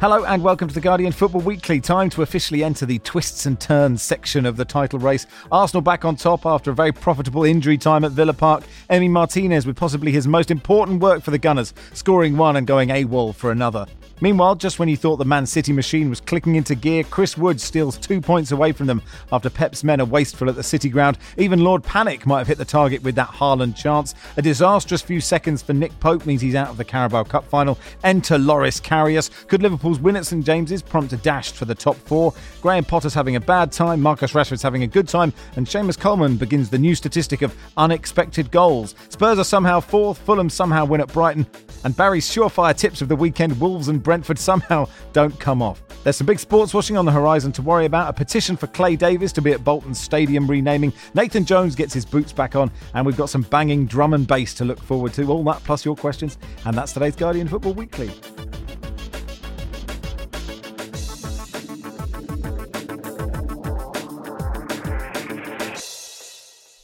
Hello and welcome to the Guardian Football Weekly. Time to officially enter the twists and turns section of the title race. Arsenal back on top after a very profitable injury time at Villa Park. Emi Martinez with possibly his most important work for the Gunners, scoring one and going AWOL for another. Meanwhile, just when you thought the Man City machine was clicking into gear, Chris Wood steals two points away from them after Pep's men are wasteful at the City ground. Even Lord Panic might have hit the target with that Haaland chance. A disastrous few seconds for Nick Pope means he's out of the Carabao Cup final. Enter Loris Karius. Could Liverpool's win at St James's prompt a dash for the top four? Graham Potter's having a bad time, Marcus Rashford's having a good time, and Seamus Coleman begins the new statistic of unexpected goals. Spurs are somehow fourth, Fulham somehow win at Brighton, and Barry's surefire tips of the weekend, Wolves and Brentford somehow don't come off. There's some big sports washing on the horizon to worry about. A petition for Clay Davis to be at Bolton Stadium renaming. Nathan Jones gets his boots back on, and we've got some banging drum and bass to look forward to. All that plus your questions, and that's today's Guardian Football Weekly.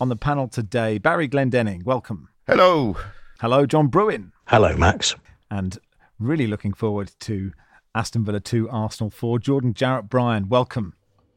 On the panel today, Barry Glendenning, welcome. Hello. Hello, John Brewin. Hello, Max. And really looking forward to Aston Villa 2, Arsenal 4. Jordan Jarrett Bryan, welcome.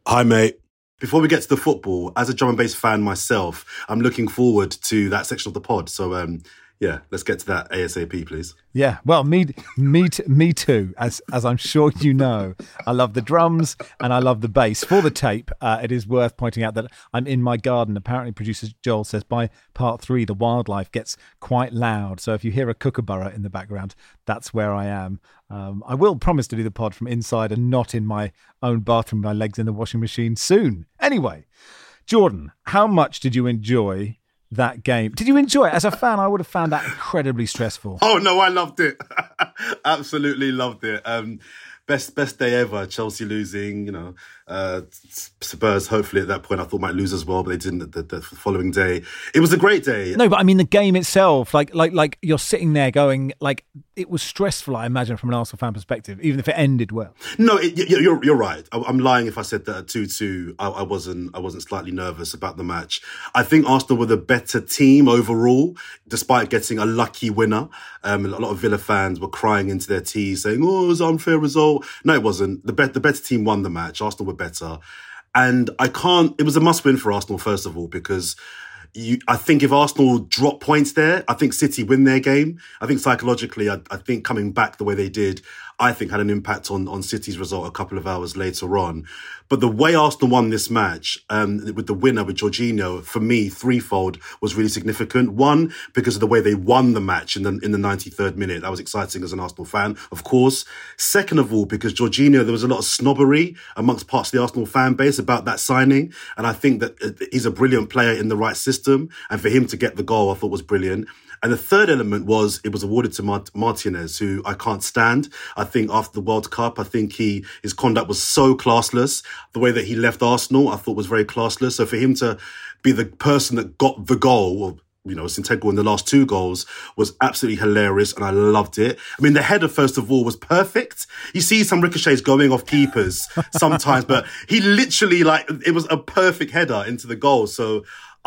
Hi, mate. Before we get to the football, as a drum and bass fan myself, I'm looking forward to that section of the pod. So, um, yeah, let's get to that ASAP, please. Yeah, well, me, me, me too. As as I'm sure you know, I love the drums and I love the bass. For the tape, uh, it is worth pointing out that I'm in my garden. Apparently, producer Joel says by part three, the wildlife gets quite loud. So if you hear a kookaburra in the background, that's where I am. Um, I will promise to do the pod from inside and not in my own bathroom, my legs in the washing machine soon. Anyway, Jordan, how much did you enjoy? That game. Did you enjoy it? As a fan, I would have found that incredibly stressful. Oh no, I loved it. Absolutely loved it. Um, best best day ever. Chelsea losing, you know, uh, Spurs. Hopefully at that point, I thought might lose as well, but they didn't. The, the, following day, it was a great day. No, but I mean the game itself, like like like you're sitting there going, like it was stressful. I imagine from an Arsenal fan perspective, even if it ended well. No, it, you're you're right. I, am lying if I said that at two two, I, I wasn't I wasn't slightly nervous about the match. I think Arsenal were the better team overall, despite getting a lucky winner. Um, a lot of Villa fans were crying into their teeth, saying, "Oh, it was an unfair result." No, it wasn't. The, be- the better team won the match. Arsenal were better. And I can't, it was a must win for Arsenal, first of all, because you, I think if Arsenal drop points there, I think City win their game. I think psychologically, I, I think coming back the way they did, I think had an impact on, on City's result a couple of hours later on. But the way Arsenal won this match, um, with the winner with Jorginho, for me, threefold was really significant. One, because of the way they won the match in the, in the 93rd minute. That was exciting as an Arsenal fan, of course. Second of all, because Jorginho, there was a lot of snobbery amongst parts of the Arsenal fan base about that signing. And I think that uh, he's a brilliant player in the right system. And for him to get the goal, I thought was brilliant. And the third element was it was awarded to Mart- Martinez, who I can't stand. I think after the World Cup, I think he his conduct was so classless. The way that he left Arsenal, I thought was very classless. So for him to be the person that got the goal, you know, was integral in the last two goals was absolutely hilarious and I loved it. I mean, the header, first of all, was perfect. You see some ricochets going off keepers sometimes, but he literally like, it was a perfect header into the goal. So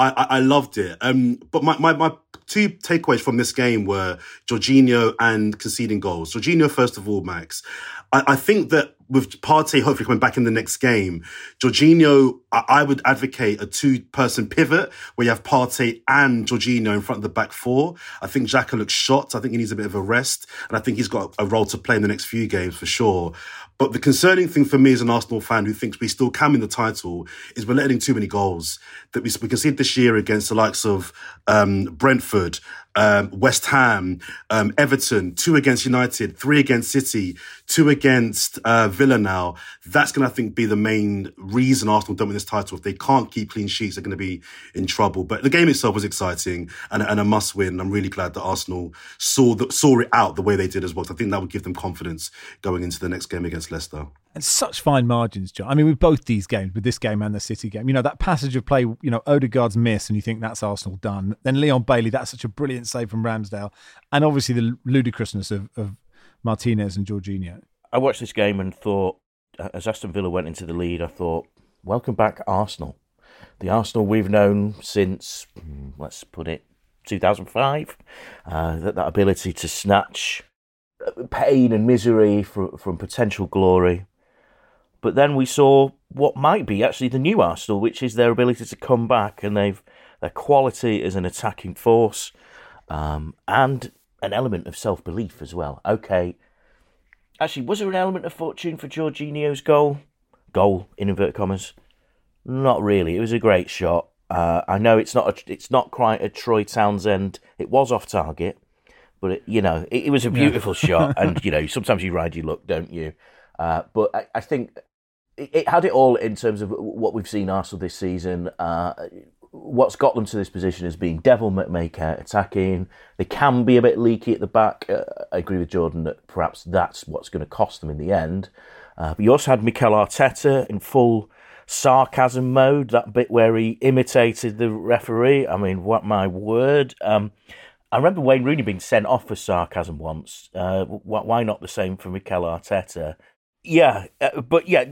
I, I, loved it. Um, but my, my, my two takeaways from this game were Jorginho and conceding goals. Jorginho, first of all, Max. I, I think that with Partey hopefully coming back in the next game, Jorginho, I, I would advocate a two-person pivot where you have Partey and Jorginho in front of the back four. I think Xhaka looks shot. I think he needs a bit of a rest, and I think he's got a role to play in the next few games for sure. But the concerning thing for me as an Arsenal fan who thinks we still can win the title is we're letting in too many goals. That we, we conceded this year against the likes of um, Brentford, um, West Ham, um, Everton, two against United, three against City, two against uh, Villa now. That's going to, I think, be the main reason Arsenal don't win this title. If they can't keep clean sheets, they're going to be in trouble. But the game itself was exciting and, and a must win. I'm really glad that Arsenal saw the, saw it out the way they did as well. I think that would give them confidence going into the next game against Leicester. And such fine margins, John. I mean, with both these games, with this game and the City game, you know, that passage of play, you know, Odegaard's miss, and you think that's Arsenal done. Then Leon Bailey, that's such a brilliant save from Ramsdale. And obviously the ludicrousness of, of Martinez and Jorginho. I watched this game and thought, as Aston Villa went into the lead, I thought, welcome back, Arsenal. The Arsenal we've known since, hmm, let's put it, 2005. Uh, that, that ability to snatch pain and misery from, from potential glory. But then we saw what might be actually the new Arsenal, which is their ability to come back and they've their quality as an attacking force um, and an element of self belief as well. Okay, actually, was there an element of fortune for Jorginho's goal? Goal in inverted commas. Not really. It was a great shot. Uh, I know it's not a, it's not quite a Troy Townsend. It was off target, but it, you know it, it was a beautiful yeah. shot. And you know sometimes you ride your luck, don't you? Uh, but I, I think it, had it all in terms of what we've seen Arsenal this season. Uh, what's got them to this position is being devil maker, attacking. They can be a bit leaky at the back. Uh, I agree with Jordan that perhaps that's what's going to cost them in the end. Uh, but you also had Mikel Arteta in full sarcasm mode, that bit where he imitated the referee. I mean, what my word. Um, I remember Wayne Rooney being sent off for sarcasm once. Uh, why not the same for Mikel Arteta? Yeah, uh, but yeah,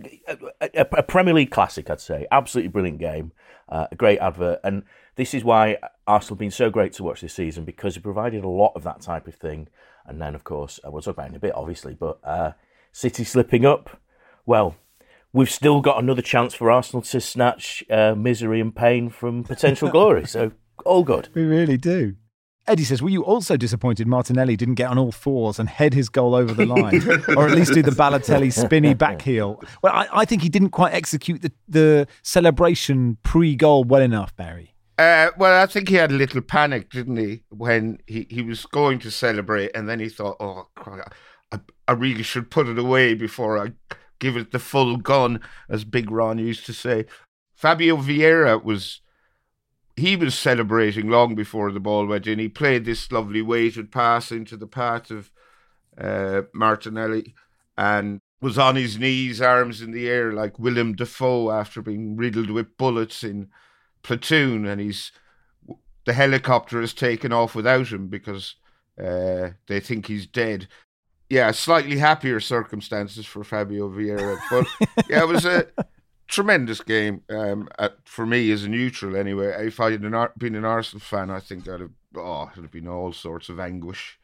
a, a, Premier League classic, I'd say. Absolutely brilliant game, uh, a great advert, and this is why Arsenal have been so great to watch this season because it provided a lot of that type of thing. And then, of course, uh, we'll talk about it in a bit, obviously, but uh, City slipping up. Well, we've still got another chance for Arsenal to snatch uh, misery and pain from potential glory. So all good. We really do. Eddie says, Were you also disappointed Martinelli didn't get on all fours and head his goal over the line? or at least do the Balotelli spinny back heel? Well, I, I think he didn't quite execute the, the celebration pre goal well enough, Barry. Uh, well, I think he had a little panic, didn't he, when he, he was going to celebrate, and then he thought, "Oh, I, I really should put it away before I give it the full gun," as Big Ron used to say. Fabio Vieira was he was celebrating long before the ball went in. He played this lovely weighted pass into the path of uh, Martinelli and was on his knees, arms in the air, like Willem Dafoe after being riddled with bullets in Platoon. And he's the helicopter has taken off without him because uh, they think he's dead. Yeah, slightly happier circumstances for Fabio Vieira, but yeah, it was a tremendous game um, at, for me as a neutral. Anyway, if I had been an Arsenal fan, I think I'd have oh, it'd have been all sorts of anguish.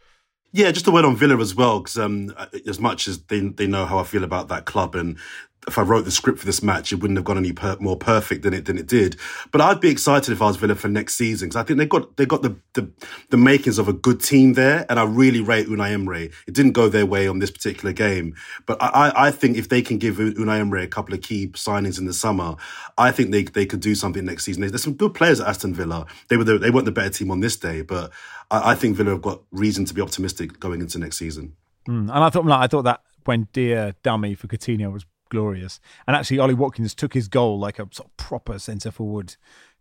Yeah, just a word on Villa as well, because um, as much as they they know how I feel about that club, and if I wrote the script for this match, it wouldn't have gone any per- more perfect than it than it did. But I'd be excited if I was Villa for next season because I think they got they got the, the, the makings of a good team there, and I really rate Unai Emery. It didn't go their way on this particular game, but I, I think if they can give Unai Emery a couple of key signings in the summer, I think they they could do something next season. There's some good players at Aston Villa. They were the, they weren't the better team on this day, but I, I, think Villa have got reason to be optimistic going into next season. Mm, and I thought, I thought that when dear dummy for Coutinho was glorious. And actually, Ollie Watkins took his goal like a sort of proper centre forward.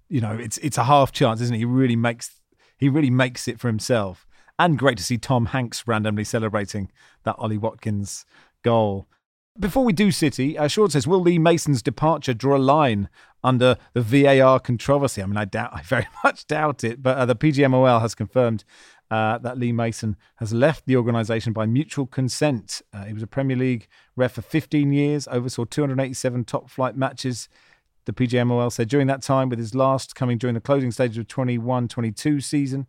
You know, it's it's a half chance, isn't it? He really makes he really makes it for himself. And great to see Tom Hanks randomly celebrating that Ollie Watkins goal. Before we do City, uh, Sean says, will Lee Mason's departure draw a line under the VAR controversy? I mean, I doubt, I very much doubt it, but uh, the PGMOL has confirmed uh, that Lee Mason has left the organisation by mutual consent. Uh, he was a Premier League ref for 15 years, oversaw 287 top flight matches. The PGMOL said during that time, with his last coming during the closing stages of 21 22 season,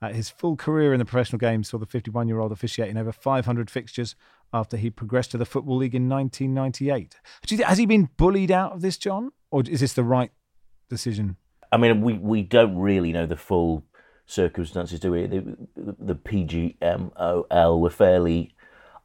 uh, his full career in the professional game saw the 51 year old officiating over 500 fixtures after he progressed to the Football League in 1998. Has he been bullied out of this, John? Or is this the right decision? I mean, we, we don't really know the full circumstances, do we? The, the, PGMOL were fairly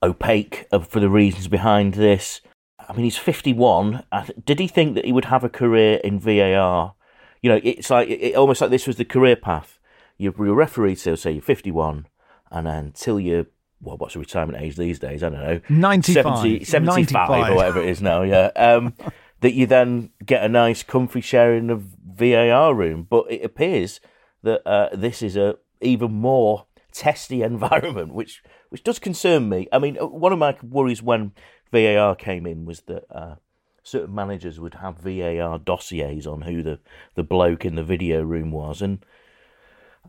opaque for the reasons behind this. I mean, he's 51. Did he think that he would have a career in VAR? You know, it's like it, almost like this was the career path. your, your referee till say you're 51, and then till you well, what's the retirement age these days? I don't know. 95. 70, 75 95. or whatever it is now, yeah. Um, that you then get a nice, comfy sharing of VAR room. But it appears that uh, this is a even more testy environment, which which does concern me. I mean, uh, one of my worries when VAR came in was that uh, certain managers would have VAR dossiers on who the, the bloke in the video room was. And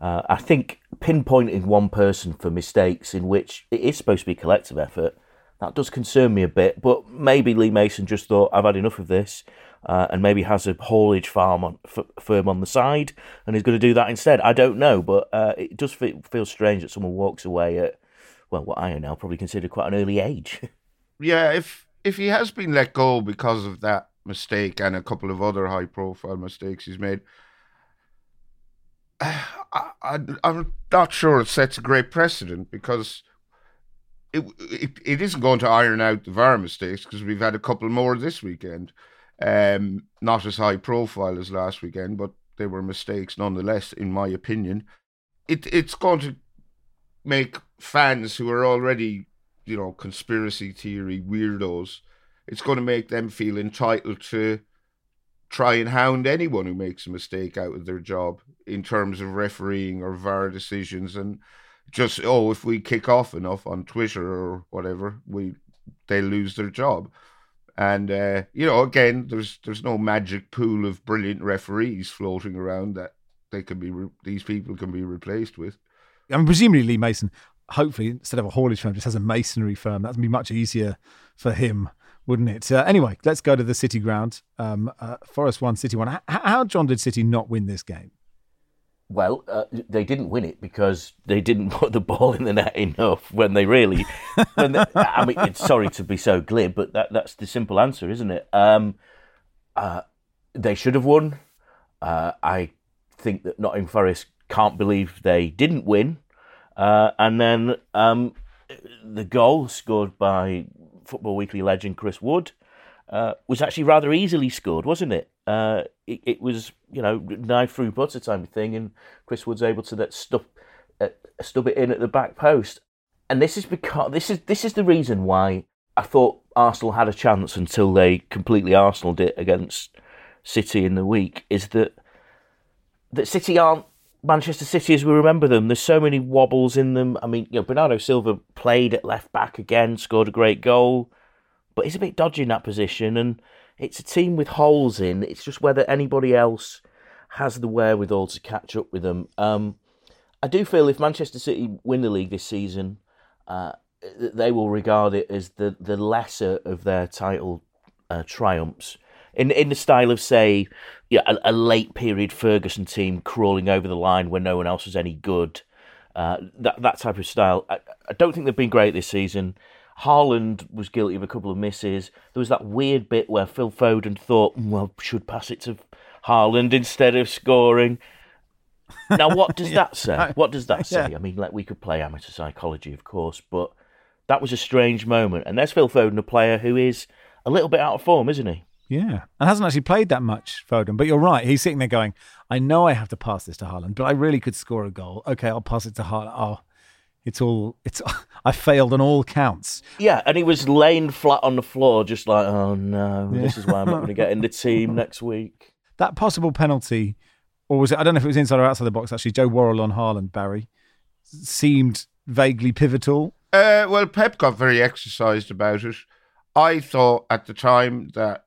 uh, I think pinpointing one person for mistakes in which it is supposed to be collective effort, that does concern me a bit. But maybe Lee Mason just thought, I've had enough of this, uh, and maybe has a haulage farm on, f- firm on the side and is going to do that instead. I don't know, but uh, it does feel, feel strange that someone walks away at, well, what I now probably consider quite an early age. Yeah, if if he has been let go because of that mistake and a couple of other high profile mistakes he's made, I, I'm not sure it sets a great precedent because it, it it isn't going to iron out the VAR mistakes because we've had a couple more this weekend. Um, not as high profile as last weekend, but they were mistakes nonetheless, in my opinion. It it's going to make fans who are already, you know, conspiracy theory weirdos. It's going to make them feel entitled to try and hound anyone who makes a mistake out of their job in terms of refereeing or VAR decisions and just oh if we kick off enough on Twitter or whatever we they lose their job and uh, you know again there's there's no magic pool of brilliant referees floating around that they can be re- these people can be replaced with I mean, presumably Lee Mason, hopefully instead of a haulage firm, just has a masonry firm. That'd be much easier for him, wouldn't it? Uh, anyway, let's go to the City ground. Um, uh, Forest one, City one. H- how, John did City not win this game? Well, uh, they didn't win it because they didn't put the ball in the net enough when they really. when they, I mean, sorry to be so glib, but that, that's the simple answer, isn't it? Um, uh, they should have won. Uh, I think that Nottingham Forest can't believe they didn't win. Uh, and then um, the goal scored by Football Weekly legend Chris Wood uh, was actually rather easily scored, wasn't it? Uh, it? It was, you know, knife through butter type of thing, and Chris Wood's able to that stub, uh, stub it in at the back post. And this is because this is this is the reason why I thought Arsenal had a chance until they completely Arsenaled it against City in the week. Is that that City aren't Manchester City as we remember them. There's so many wobbles in them. I mean, you know, Bernardo Silva played at left back again, scored a great goal, but he's a bit dodgy in that position. And it's a team with holes in. It's just whether anybody else has the wherewithal to catch up with them. Um, I do feel if Manchester City win the league this season, uh, they will regard it as the, the lesser of their title uh, triumphs. In in the style of say, yeah, a, a, late period Ferguson team crawling over the line where no one else was any good. Uh, that that type of style. I, I don't think they've been great this season. Haaland was guilty of a couple of misses. There was that weird bit where Phil Foden thought, "Mm, well, should pass it to Haaland instead of scoring. Now, what does that say? What does that say? Yeah. I mean, like we could play amateur psychology, of course, but that was a strange moment. And there's Phil Foden, a player who is a little bit out of form, isn't he? Yeah, and hasn't actually played that much, Foden. But you're right. He's sitting there going, "I know I have to pass this to Haaland, but I really could score a goal. Okay, I'll pass it to Haaland. Oh, it's all it's. I failed on all counts. Yeah, and he was laying flat on the floor, just like, "Oh no, yeah. this is why I'm not going to get in the team next week." That possible penalty, or was it? I don't know if it was inside or outside the box. Actually, Joe Worrall on Haaland, Barry, seemed vaguely pivotal. Uh, well, Pep got very exercised about it. I thought at the time that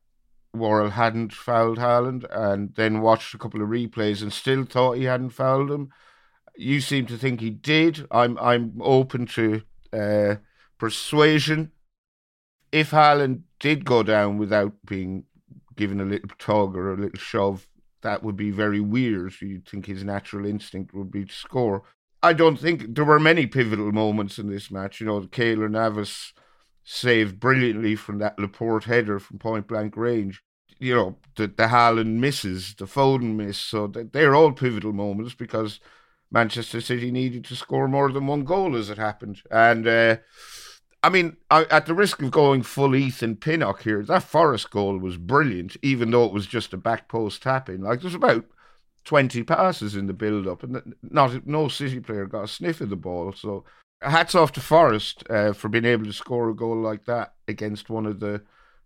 Worrall hadn't fouled Haaland and then watched a couple of replays and still thought he hadn't fouled him. You seem to think he did. I'm I'm open to uh, persuasion. If Haaland did go down without being given a little tug or a little shove, that would be very weird. You'd think his natural instinct would be to score. I don't think there were many pivotal moments in this match. You know, Keylor Navas saved brilliantly from that Laporte header from point blank range. You know, the, the Haaland misses, the Foden miss. So they're all pivotal moments because Manchester City needed to score more than one goal as it happened. And, uh, I mean, I, at the risk of going full Ethan Pinnock here, that Forest goal was brilliant, even though it was just a back post tapping. Like, there's about 20 passes in the build up, and not no City player got a sniff of the ball. So hats off to Forest uh, for being able to score a goal like that against one of the,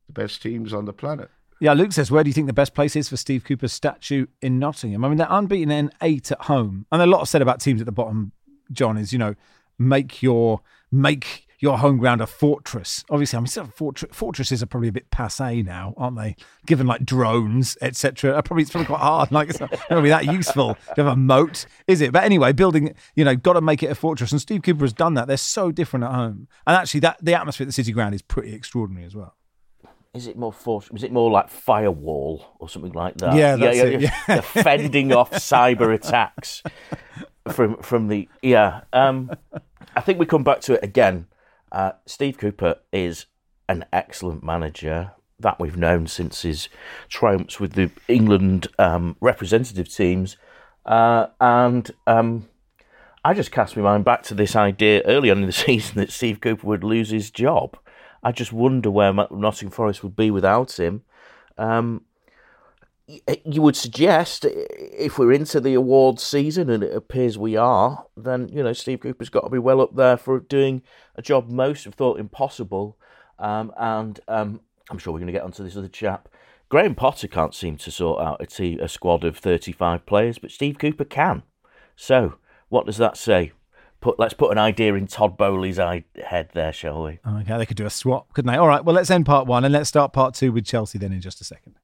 the best teams on the planet. Yeah, Luke says, where do you think the best place is for Steve Cooper's statue in Nottingham? I mean, they're unbeaten in eight at home, and a lot said about teams at the bottom. John is, you know, make your make your home ground a fortress. Obviously, I mean, fortress, fortresses are probably a bit passe now, aren't they? Given like drones, etc. Probably it's probably quite hard. Like it's not going to be that useful to have a moat, is it? But anyway, building, you know, got to make it a fortress. And Steve Cooper has done that. They're so different at home, and actually, that the atmosphere at the City Ground is pretty extraordinary as well. Is it more force? Is it more like firewall or something like that? Yeah, that's yeah, it. Yeah. fending off cyber attacks from from the yeah. Um, I think we come back to it again uh, Steve Cooper is an excellent manager that we've known since his triumphs with the England um, representative teams. Uh, and um, I just cast my mind back to this idea early on in the season that Steve Cooper would lose his job. I just wonder where Nottingham Forest would be without him. Um, you would suggest if we're into the awards season and it appears we are, then you know Steve Cooper's got to be well up there for doing a job most have thought impossible. Um, and um, I'm sure we're going to get onto this other chap. Graham Potter can't seem to sort out a, team, a squad of 35 players, but Steve Cooper can. So what does that say? Put, let's put an idea in Todd Boehly's head there, shall we? Oh, okay, they could do a swap, couldn't they? All right, well, let's end part one and let's start part two with Chelsea then in just a second.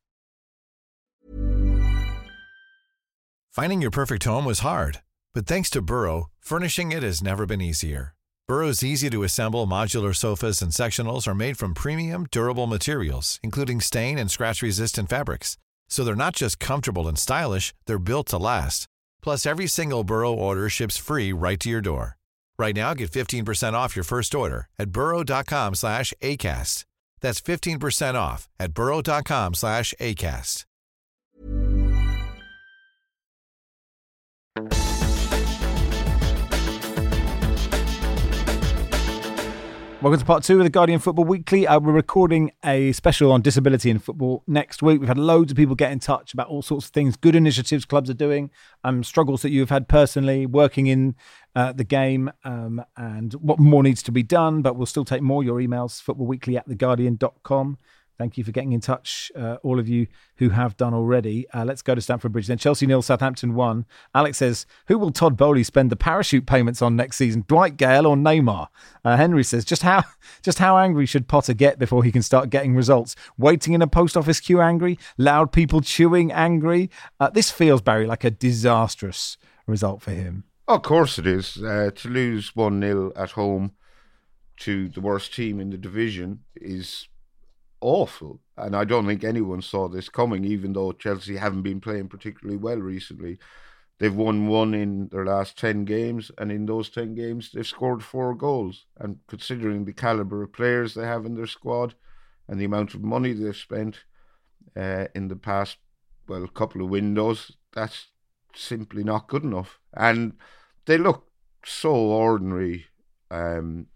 Finding your perfect home was hard, but thanks to Burrow, furnishing it has never been easier. Burrow's easy to assemble modular sofas and sectionals are made from premium, durable materials, including stain and scratch resistant fabrics. So they're not just comfortable and stylish, they're built to last. Plus, every single Burrow order ships free right to your door. Right now, get 15% off your first order at burrow.com slash ACAST. That's 15% off at burrow.com slash ACAST. Welcome to part two of the Guardian Football Weekly. Uh, we're recording a special on disability in football next week. We've had loads of people get in touch about all sorts of things, good initiatives clubs are doing, um, struggles that you've had personally, working in uh, the game, um, and what more needs to be done. But we'll still take more your emails, footballweekly at theguardian.com. Thank you for getting in touch, uh, all of you who have done already. Uh, let's go to Stamford Bridge then. Chelsea nil, Southampton one. Alex says, "Who will Todd Boehly spend the parachute payments on next season? Dwight Gayle or Neymar?" Uh, Henry says, "Just how just how angry should Potter get before he can start getting results? Waiting in a post office queue, angry. Loud people chewing, angry. Uh, this feels Barry like a disastrous result for him." Of course it is. Uh, to lose one 0 at home to the worst team in the division is awful. And I don't think anyone saw this coming, even though Chelsea haven't been playing particularly well recently. They've won one in their last 10 games, and in those 10 games, they've scored four goals. And considering the calibre of players they have in their squad and the amount of money they've spent uh, in the past, well, couple of windows, that's simply not good enough. And they look so ordinary um,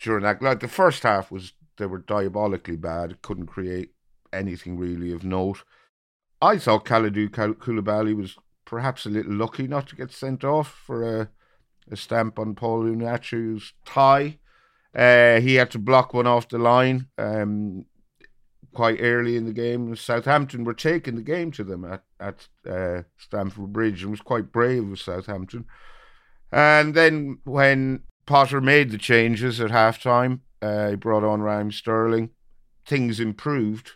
during that. Like the first half was they were diabolically bad, couldn't create anything really of note. I thought Kalidou Koulibaly was perhaps a little lucky not to get sent off for a, a stamp on Paul Onuachu's tie. Uh, he had to block one off the line um, quite early in the game. Southampton were taking the game to them at, at uh, Stamford Bridge and was quite brave with Southampton. And then when Potter made the changes at half time, uh, he brought on Raheem Sterling. Things improved,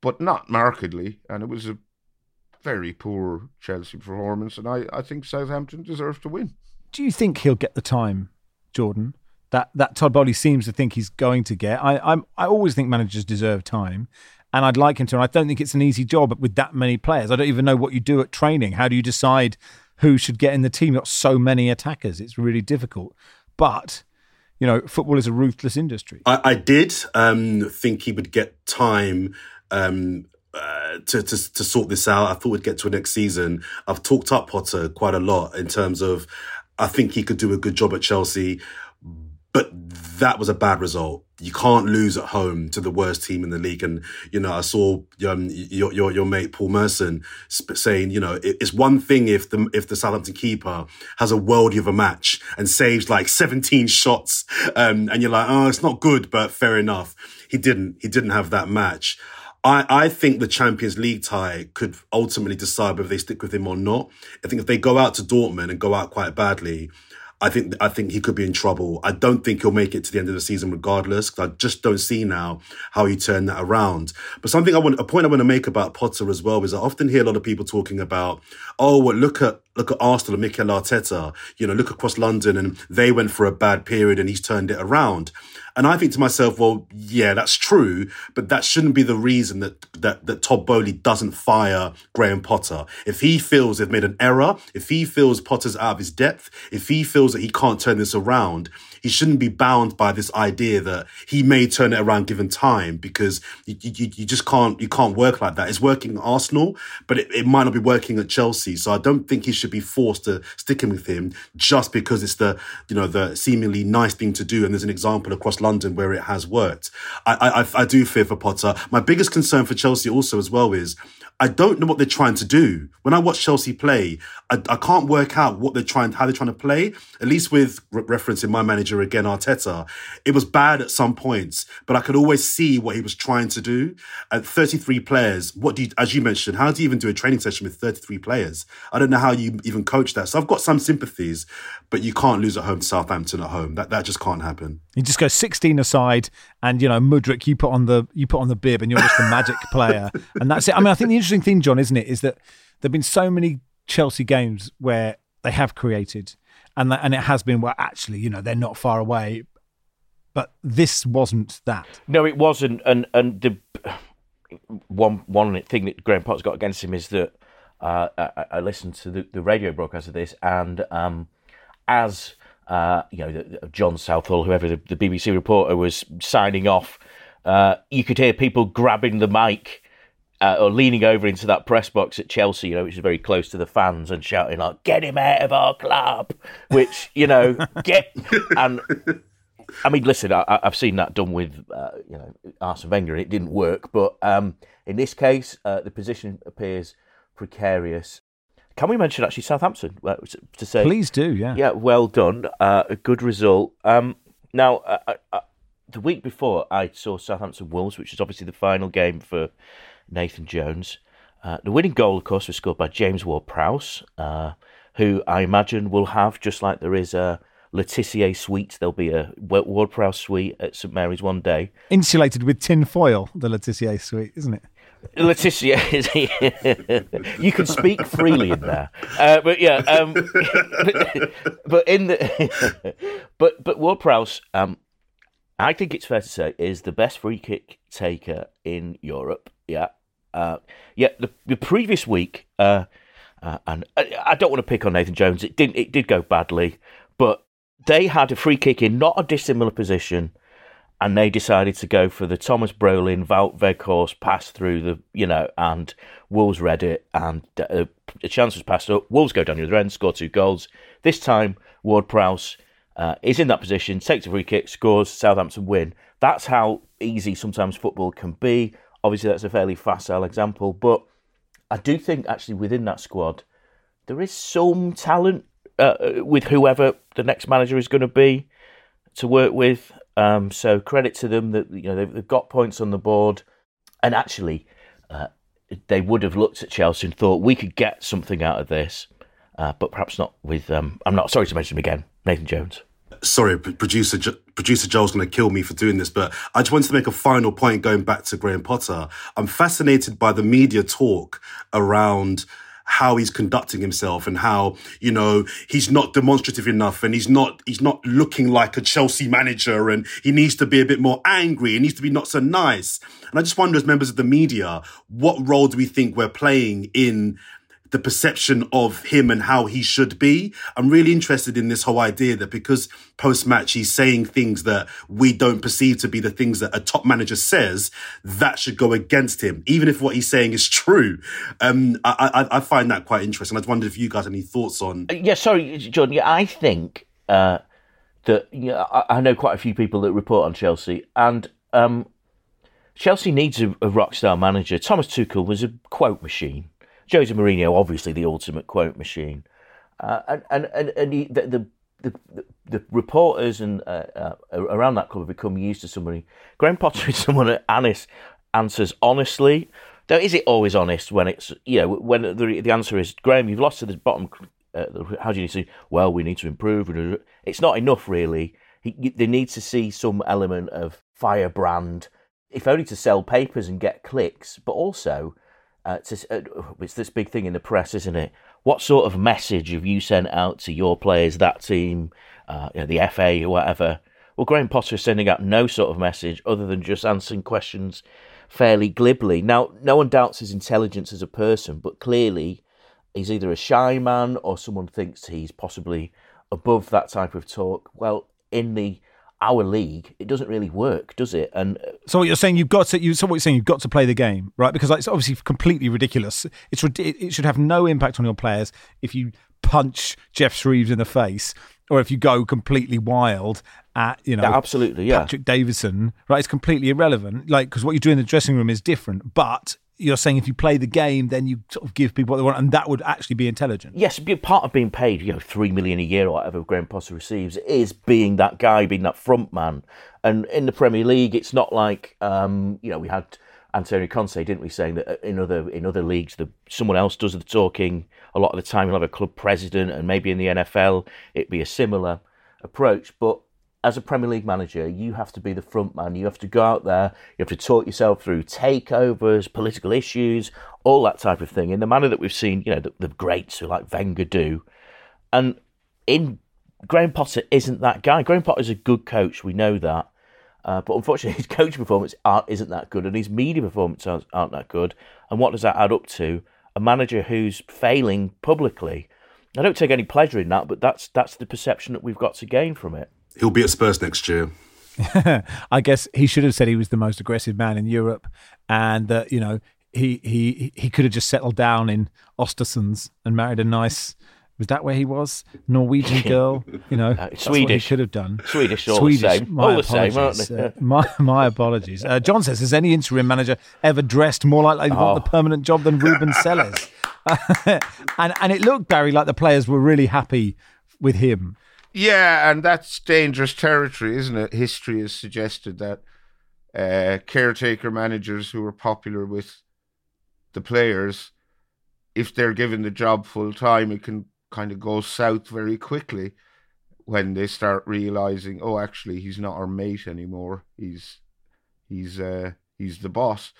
but not markedly, and it was a very poor Chelsea performance. And I, I think Southampton deserves to win. Do you think he'll get the time, Jordan? That that Todd Boehly seems to think he's going to get. I I'm, I always think managers deserve time, and I'd like him to. And I don't think it's an easy job with that many players. I don't even know what you do at training. How do you decide who should get in the team? You've got so many attackers. It's really difficult. But you know, football is a ruthless industry. I, I did um, think he would get time um, uh, to, to to sort this out. I thought we'd get to a next season. I've talked up Potter quite a lot in terms of I think he could do a good job at Chelsea, but that was a bad result. You can't lose at home to the worst team in the league. And, you know, I saw um, your, your, your mate Paul Merson saying, you know, it's one thing if the, if the Southampton keeper has a worldie of a match and saves like 17 shots. Um, and you're like, oh, it's not good, but fair enough. He didn't, he didn't have that match. I, I think the Champions League tie could ultimately decide whether they stick with him or not. I think if they go out to Dortmund and go out quite badly, I think I think he could be in trouble. I don't think he'll make it to the end of the season regardless. I just don't see now how he turn that around. But something I want a point I want to make about Potter as well is I often hear a lot of people talking about, oh, well, look at look at Arsenal and Mikel Arteta. You know, look across London and they went for a bad period and he's turned it around. And I think to myself, well, yeah, that's true, but that shouldn't be the reason that that that Todd Boehly doesn't fire Graham Potter. If he feels they've made an error, if he feels Potter's out of his depth, if he feels that he can't turn this around, he shouldn't be bound by this idea that he may turn it around given time because you, you, you just can't you can't work like that. It's working at Arsenal, but it, it might not be working at Chelsea. So I don't think he should be forced to stick in with him just because it's the you know the seemingly nice thing to do. And there's an example across London where it has worked. I I, I do fear for Potter. My biggest concern for Chelsea also as well is I don't know what they're trying to do. When I watch Chelsea play, I, I can't work out what they're trying, how they're trying to play. At least with re- referencing my manager again, Arteta, it was bad at some points, but I could always see what he was trying to do. At 33 players, what do you, as you mentioned, how do you even do a training session with 33 players? I don't know how you even coach that. So I've got some sympathies, but you can't lose at home to Southampton at home. That that just can't happen. You just go 16 aside, and you know Mudryk, you put on the you put on the bib, and you're just a magic player, and that's it. I mean, I think the interesting thing, John, isn't it, is that there've been so many Chelsea games where they have created, and that, and it has been well, actually, you know, they're not far away, but this wasn't that. No, it wasn't, and and the one one thing that Graham Potter's got against him is that uh, I, I, listened to the, the, radio broadcast of this, and um, as uh, you know, John Southall, whoever the, the, BBC reporter was signing off, uh, you could hear people grabbing the mic uh, or leaning over into that press box at Chelsea, you know, which is very close to the fans, and shouting like, "Get him out of our club!" Which you know, get and. I mean, listen, I, have seen that done with, uh, you know, Arsene Wenger, and it didn't work. But um, in this case, uh, the position appears precarious. Can we mention actually Southampton uh, to say? Please do, yeah. Yeah, well done. Uh, a good result. Um, now, uh, uh, the week before, I saw Southampton Wolves, which is obviously the final game for Nathan Jones. Uh, the winning goal, of course, was scored by James Ward-Prowse, uh, who I imagine will have, just like there is a Le Tissier suite, there'll be a Ward-Prowse suite at St Mary's one day. Insulated with tin foil, the Le Tissier suite, isn't it? Le Tissier, you can speak freely in there, uh, but yeah, um, but, but, in the, but but Ward-Prowse, um, I think it's fair to say, is the best free kick taker in Europe. Yeah, uh, yeah, the, the previous week, uh, uh, and I, I, don't want to pick on Nathan Jones. It didn't. It did go badly, but they had a free kick in not a dissimilar position, and they decided to go for the Thomas Brolin Wout Weghorst pass through the, you know, and Wolves read it, and uh, the chance was passed up. Wolves go down the other end, score two goals. This time, Ward Prowse uh, is in that position, takes a free kick, scores. Southampton win. That's how easy sometimes football can be. Obviously, that's a fairly facile example, but I do think actually within that squad there is some talent uh, with whoever the next manager is going to be to work with. Um, so credit to them that you know they've, they've got points on the board, and actually uh, they would have looked at Chelsea and thought we could get something out of this, uh, but perhaps not with. Um, I'm not sorry to mention him again, Nathan Jones sorry, producer producer Joel's going to kill me for doing this, but I just wanted to make a final point going back to Graham Potter. I'm fascinated by the media talk around how he's conducting himself and how you know he's not demonstrative enough and he's not he's not looking like a Chelsea manager and he needs to be a bit more angry. He needs to be not so nice. And I just wonder as members of the media what role do we think we're playing in the perception of him and how he should be. I'm really interested in this whole idea that because post match he's saying things that we don't perceive to be the things that a top manager says, that should go against him, even if what he's saying is true. Um, I, I, I find that quite interesting. I wondered if you guys have any thoughts on. Uh, yeah, sorry, John. Yeah, I think uh, that you know, I, I know quite a few people that report on Chelsea, and um, Chelsea needs a, a rock star manager. Thomas Tuchel was a quote machine. Jose Mourinho, obviously, the ultimate quote machine. Uh, and and and, and he, the, the the, the, reporters and uh, uh, around that club have become used to somebody. Graham Potter is someone that Anis answers honestly. Though, is it always honest when it's you know when the the answer is Graham, you've lost to the bottom. Uh, how do you say? Well, we need to improve. It's not enough, really. He, they need to see some element of firebrand, if only to sell papers and get clicks, but also uh, to, uh, it's this big thing in the press, isn't it? What sort of message have you sent out to your players, that team, uh, you know, the FA, or whatever? Well, Graham Potter is sending out no sort of message other than just answering questions fairly glibly. Now, no one doubts his intelligence as a person, but clearly he's either a shy man or someone thinks he's possibly above that type of talk. Well, in the our league, it doesn't really work, does it? And uh, so what you're saying, you've got to. You so what you're saying, you've got to play the game, right? Because it's obviously completely ridiculous. It's it should have no impact on your players if you punch Geoff Shreeves in the face or if you go completely wild at you know yeah, absolutely yeah Patrick Davison, right? It's completely irrelevant. Like because what you do in the dressing room is different, but you're saying if you play the game, then you sort of give people what they want, and that would actually be intelligent. Yes, part of being paid, you know, three million a year or whatever Graham Potter receives is being that guy, being that front man. And in the Premier League, it's not like um, you know we had Antonio Conte, didn't we, saying that in other in other leagues, the someone else does the talking a lot of the time. You'll have a club president, and maybe in the NFL, it'd be a similar approach, but as a Premier League manager, you have to be the front man. You have to go out there. You have to talk yourself through takeovers, political issues, all that type of thing in the manner that we've seen, you know, the, the greats who like Wenger do. And in Graham Potter isn't that guy. Graham Potter is a good coach. We know that. Uh, but unfortunately, his coach performance isn't that good, and his media performance aren't, aren't that good. And what does that add up to? A manager who's failing publicly. I don't take any pleasure in that, but that's that's the perception that we've got to gain from it. He'll be at Spurs next year. I guess he should have said he was the most aggressive man in Europe, and that you know he he he could have just settled down in Ostersunds and married a nice. Was that where he was? Norwegian girl, you know. Uh, Swedish should have done. Swedish, all Swedish, the same. My all apologies. the same, aren't they? Uh, my my apologies. Uh, John says, has any interim manager ever dressed more like they oh. want the permanent job than Ruben Selles? and and it looked Barry like the players were really happy with him. Yeah, and that's dangerous territory, isn't it? History has suggested that uh, caretaker managers who are popular with the players, if they're given the job full time, it can kind of go south very quickly when they start realizing, oh, actually, he's not our mate anymore. He's he's uh, he's the boss.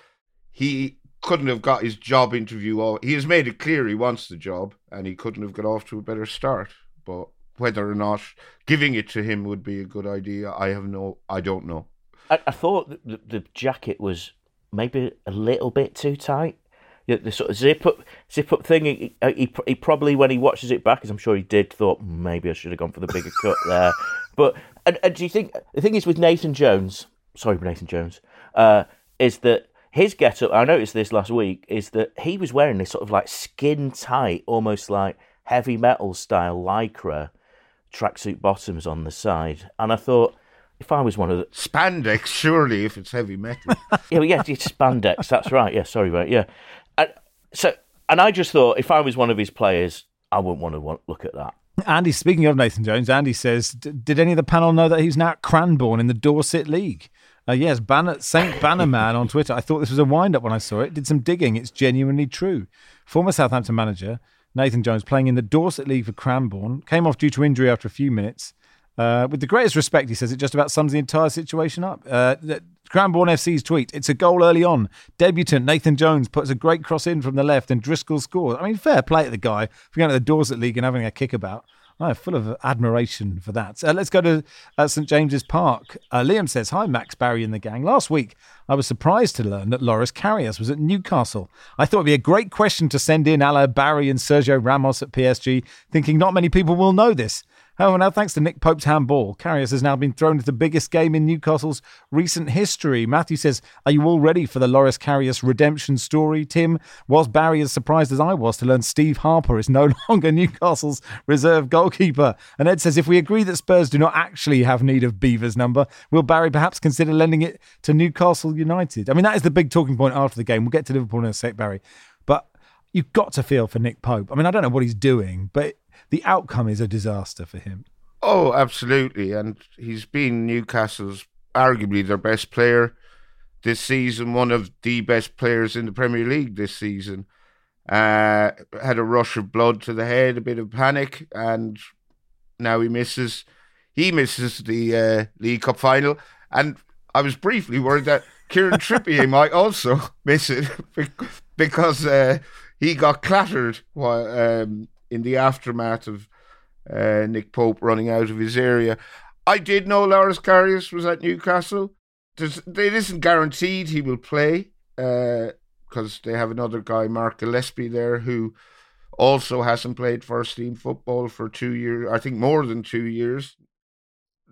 He couldn't have got his job interview. Off. He has made it clear he wants the job, and he couldn't have got off to a better start. But whether or not giving it to him would be a good idea, I have no, I don't know. I, I thought the, the jacket was maybe a little bit too tight. Yeah, the sort of zip up, zip up thing. He, he, he, probably, when he watches it back, as I'm sure he did, thought hmm, maybe I should have gone for the bigger cut there. But and, and, do you think the thing is with Nathan Jones? Sorry, Nathan Jones. Uh, is that his get up? I noticed this last week. Is that he was wearing this sort of like skin tight, almost like heavy metal style lycra tracksuit bottoms on the side, and I thought if I was one of the spandex, surely if it's heavy metal. yeah, well, yeah, it's spandex. That's right. Yeah, sorry, mate. Yeah, and so and I just thought if I was one of his players, I wouldn't want to want, look at that. Andy, speaking of Nathan Jones, Andy says, did any of the panel know that he's now at Cranborne in the Dorset League? Uh, yes, Banner, Saint Bannerman on Twitter. I thought this was a wind up when I saw it. Did some digging. It's genuinely true. Former Southampton manager Nathan Jones playing in the Dorset League for Cranborne, Came off due to injury after a few minutes. Uh, with the greatest respect, he says it just about sums the entire situation up. Uh, Cranborne FC's tweet: It's a goal early on. Debutant Nathan Jones puts a great cross in from the left, and Driscoll scores. I mean, fair play to the guy for going to the Dorset League and having a kickabout. I'm full of admiration for that. Uh, let's go to uh, St James's Park. Uh, Liam says, Hi, Max Barry and the gang. Last week, I was surprised to learn that Loris Karius was at Newcastle. I thought it'd be a great question to send in a Barry and Sergio Ramos at PSG, thinking not many people will know this. Oh, and now thanks to Nick Pope's handball, Karius has now been thrown into the biggest game in Newcastle's recent history. Matthew says, Are you all ready for the Loris Karius redemption story? Tim, was Barry as surprised as I was to learn Steve Harper is no longer Newcastle's reserve goalkeeper? And Ed says, If we agree that Spurs do not actually have need of Beaver's number, will Barry perhaps consider lending it to Newcastle United? I mean, that is the big talking point after the game. We'll get to Liverpool in a sec, Barry. But you've got to feel for Nick Pope. I mean, I don't know what he's doing, but the outcome is a disaster for him. Oh, absolutely. And he's been Newcastle's arguably their best player this season, one of the best players in the Premier League this season. Uh, had a rush of blood to the head, a bit of panic, and now he misses. He misses the uh, League Cup final, and I was briefly worried that Kieran Trippier might also miss it because uh, he got clattered while, um, in the aftermath of uh, Nick Pope running out of his area. I did know Loris Karius was at Newcastle. There's, it isn't guaranteed he will play because uh, they have another guy, Mark Gillespie, there who also hasn't played first team football for two years. I think more than two years.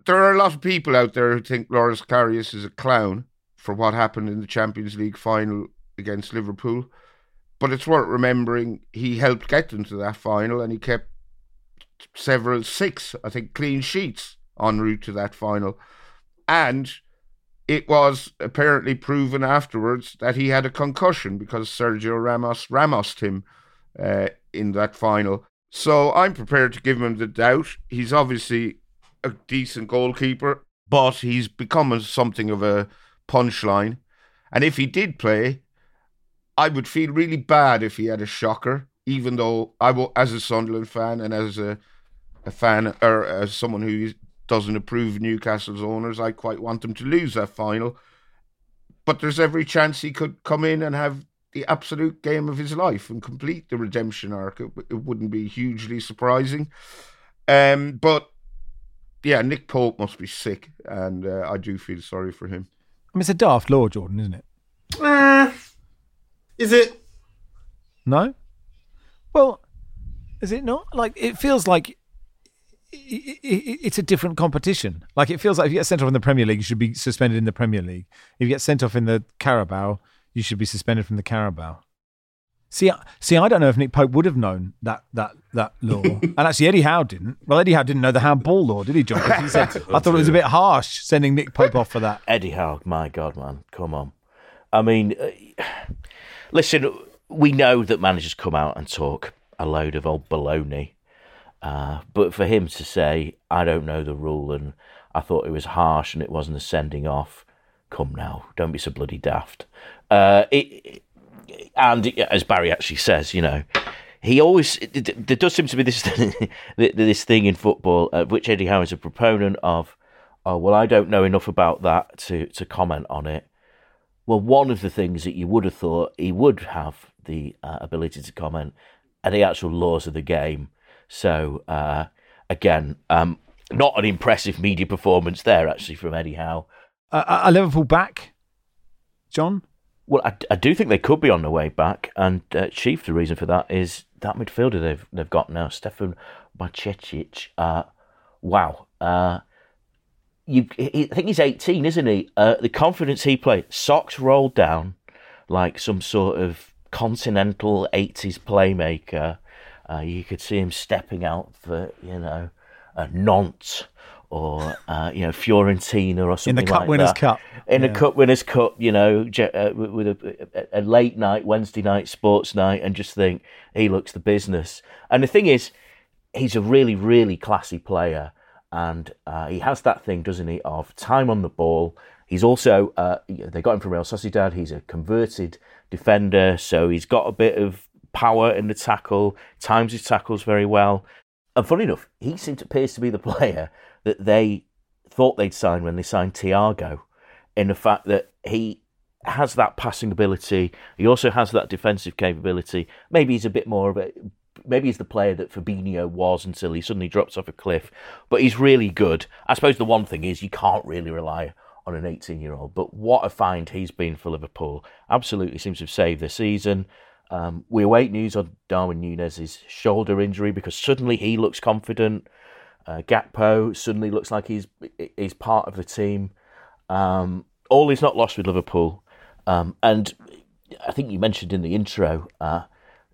There are a lot of people out there who think Loris Karius is a clown for what happened in the Champions League final against Liverpool. But it's worth remembering he helped get them to that final and he kept several six, I think, clean sheets en route to that final. And it was apparently proven afterwards that he had a concussion because Sergio Ramos Ramosed him uh, in that final. So I'm prepared to give him the doubt. He's obviously a decent goalkeeper, but he's become something of a punchline. And if he did play, I would feel really bad if he had a shocker, even though I will, as a Sunderland fan and as a, a fan or as someone who doesn't approve Newcastle's owners, I quite want them to lose that final. But there's every chance he could come in and have the absolute game of his life and complete the redemption arc. It, it wouldn't be hugely surprising. Um, but yeah, Nick Pope must be sick, and uh, I do feel sorry for him. I mean, it's a daft law, Jordan, isn't it? Uh, is it? No. Well, is it not? Like it feels like it's a different competition. Like it feels like if you get sent off in the Premier League, you should be suspended in the Premier League. If you get sent off in the Carabao, you should be suspended from the Carabao. See, see, I don't know if Nick Pope would have known that that that law, and actually Eddie Howe didn't. Well, Eddie Howe didn't know the handball law, did he, John? He said, "I thought it was a bit harsh sending Nick Pope off for that." Eddie Howe, my God, man, come on. I mean, uh, listen, we know that managers come out and talk a load of old baloney, uh, but for him to say, "I don't know the rule," and I thought it was harsh and it wasn't a sending off. Come now, don't be so bloody daft. Uh, it, and as Barry actually says, you know, he always there does seem to be this this thing in football, uh, which Eddie Howe is a proponent of. Oh well, I don't know enough about that to to comment on it. Well, one of the things that you would have thought he would have the uh, ability to comment are the actual laws of the game. So uh, again, um, not an impressive media performance there actually from Eddie Howe. Uh, are Liverpool back, John? Well, I, I do think they could be on the way back, and uh, chief the reason for that is that midfielder they've they've got now, Stefan Bajcetic. Uh, wow, uh, you he, I think he's eighteen, isn't he? Uh, the confidence he played, socks rolled down like some sort of continental eighties playmaker. Uh, you could see him stepping out for you know a Nantes or uh, you know Fiorentina or something in the Cup like Winners' that. Cup. In Yeah. the Cup Winners' Cup, you know, uh, with a, a late night Wednesday night sports night, and just think he looks the business. And the thing is, he's a really, really classy player, and uh, he has that thing, doesn't he, of time on the ball. He's also uh, they got him from Real Sociedad. He's a converted defender, so he's got a bit of power in the tackle. Times his tackles very well. And funny enough, he seems to appears to be the player that they thought they'd sign when they signed Thiago, in the fact that he has that passing ability. He also has that defensive capability. Maybe he's a bit more of a. Maybe he's the player that Fabinho was until he suddenly drops off a cliff. But he's really good. I suppose the one thing is you can't really rely on an 18 year old. But what a find he's been for Liverpool. Absolutely seems to have saved the season. Um, we await news on Darwin Nunez's shoulder injury because suddenly he looks confident. Uh, Gakpo suddenly looks like he's he's part of the team. Um, all is not lost with Liverpool, um, and I think you mentioned in the intro uh,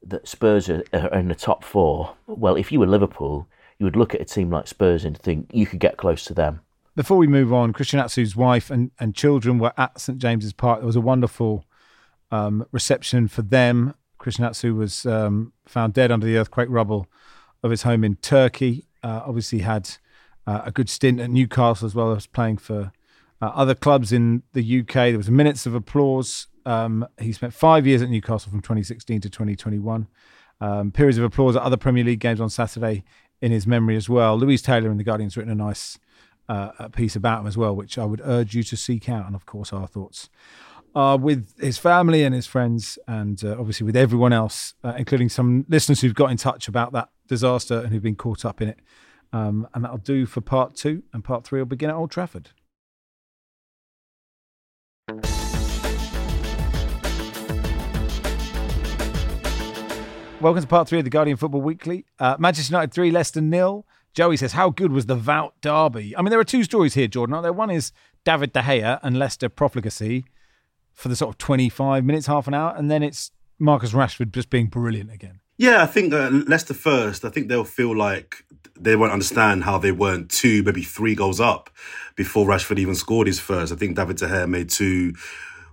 that Spurs are, are in the top four. Well, if you were Liverpool, you would look at a team like Spurs and think you could get close to them. Before we move on, Christian Atsu's wife and, and children were at St James's Park. There was a wonderful um, reception for them. Christian Atsu was um, found dead under the earthquake rubble of his home in Turkey. Uh, obviously, had uh, a good stint at Newcastle as well as playing for uh, other clubs in the UK. There was minutes of applause. Um, he spent five years at Newcastle from 2016 to 2021. Um, periods of applause at other Premier League games on Saturday in his memory as well. Louise Taylor in The Guardian's written a nice uh, piece about him as well, which I would urge you to seek out. And of course, our thoughts are with his family and his friends, and uh, obviously with everyone else, uh, including some listeners who've got in touch about that disaster and who've been caught up in it. Um, and that'll do for part two, and part three will begin at Old Trafford. Welcome to part three of the Guardian Football Weekly. Uh, Manchester United 3, Leicester nil. Joey says, How good was the Wout derby? I mean, there are two stories here, Jordan, aren't there? One is David De Gea and Leicester profligacy for the sort of 25 minutes, half an hour. And then it's Marcus Rashford just being brilliant again. Yeah, I think uh, Leicester first. I think they'll feel like they won't understand how they weren't two, maybe three goals up before Rashford even scored his first. I think David De Gea made two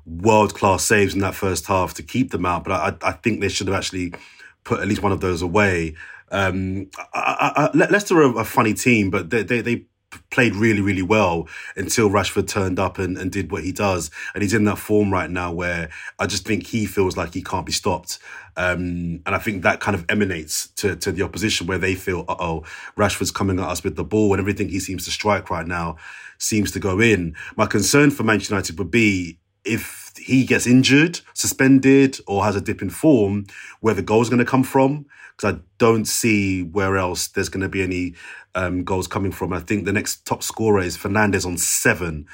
world class saves in that first half to keep them out, but I, I think they should have actually put at least one of those away. Um, I, Leicester are a funny team, but they, they, they played really, really well until Rashford turned up and, and did what he does. And he's in that form right now where I just think he feels like he can't be stopped. Um, and I think that kind of emanates to, to the opposition where they feel, oh, Rashford's coming at us with the ball and everything he seems to strike right now seems to go in. My concern for Manchester United would be if he gets injured, suspended, or has a dip in form, where the goal's going to come from. Because I don't see where else there's going to be any um, goals coming from. I think the next top scorer is Fernandes on seven.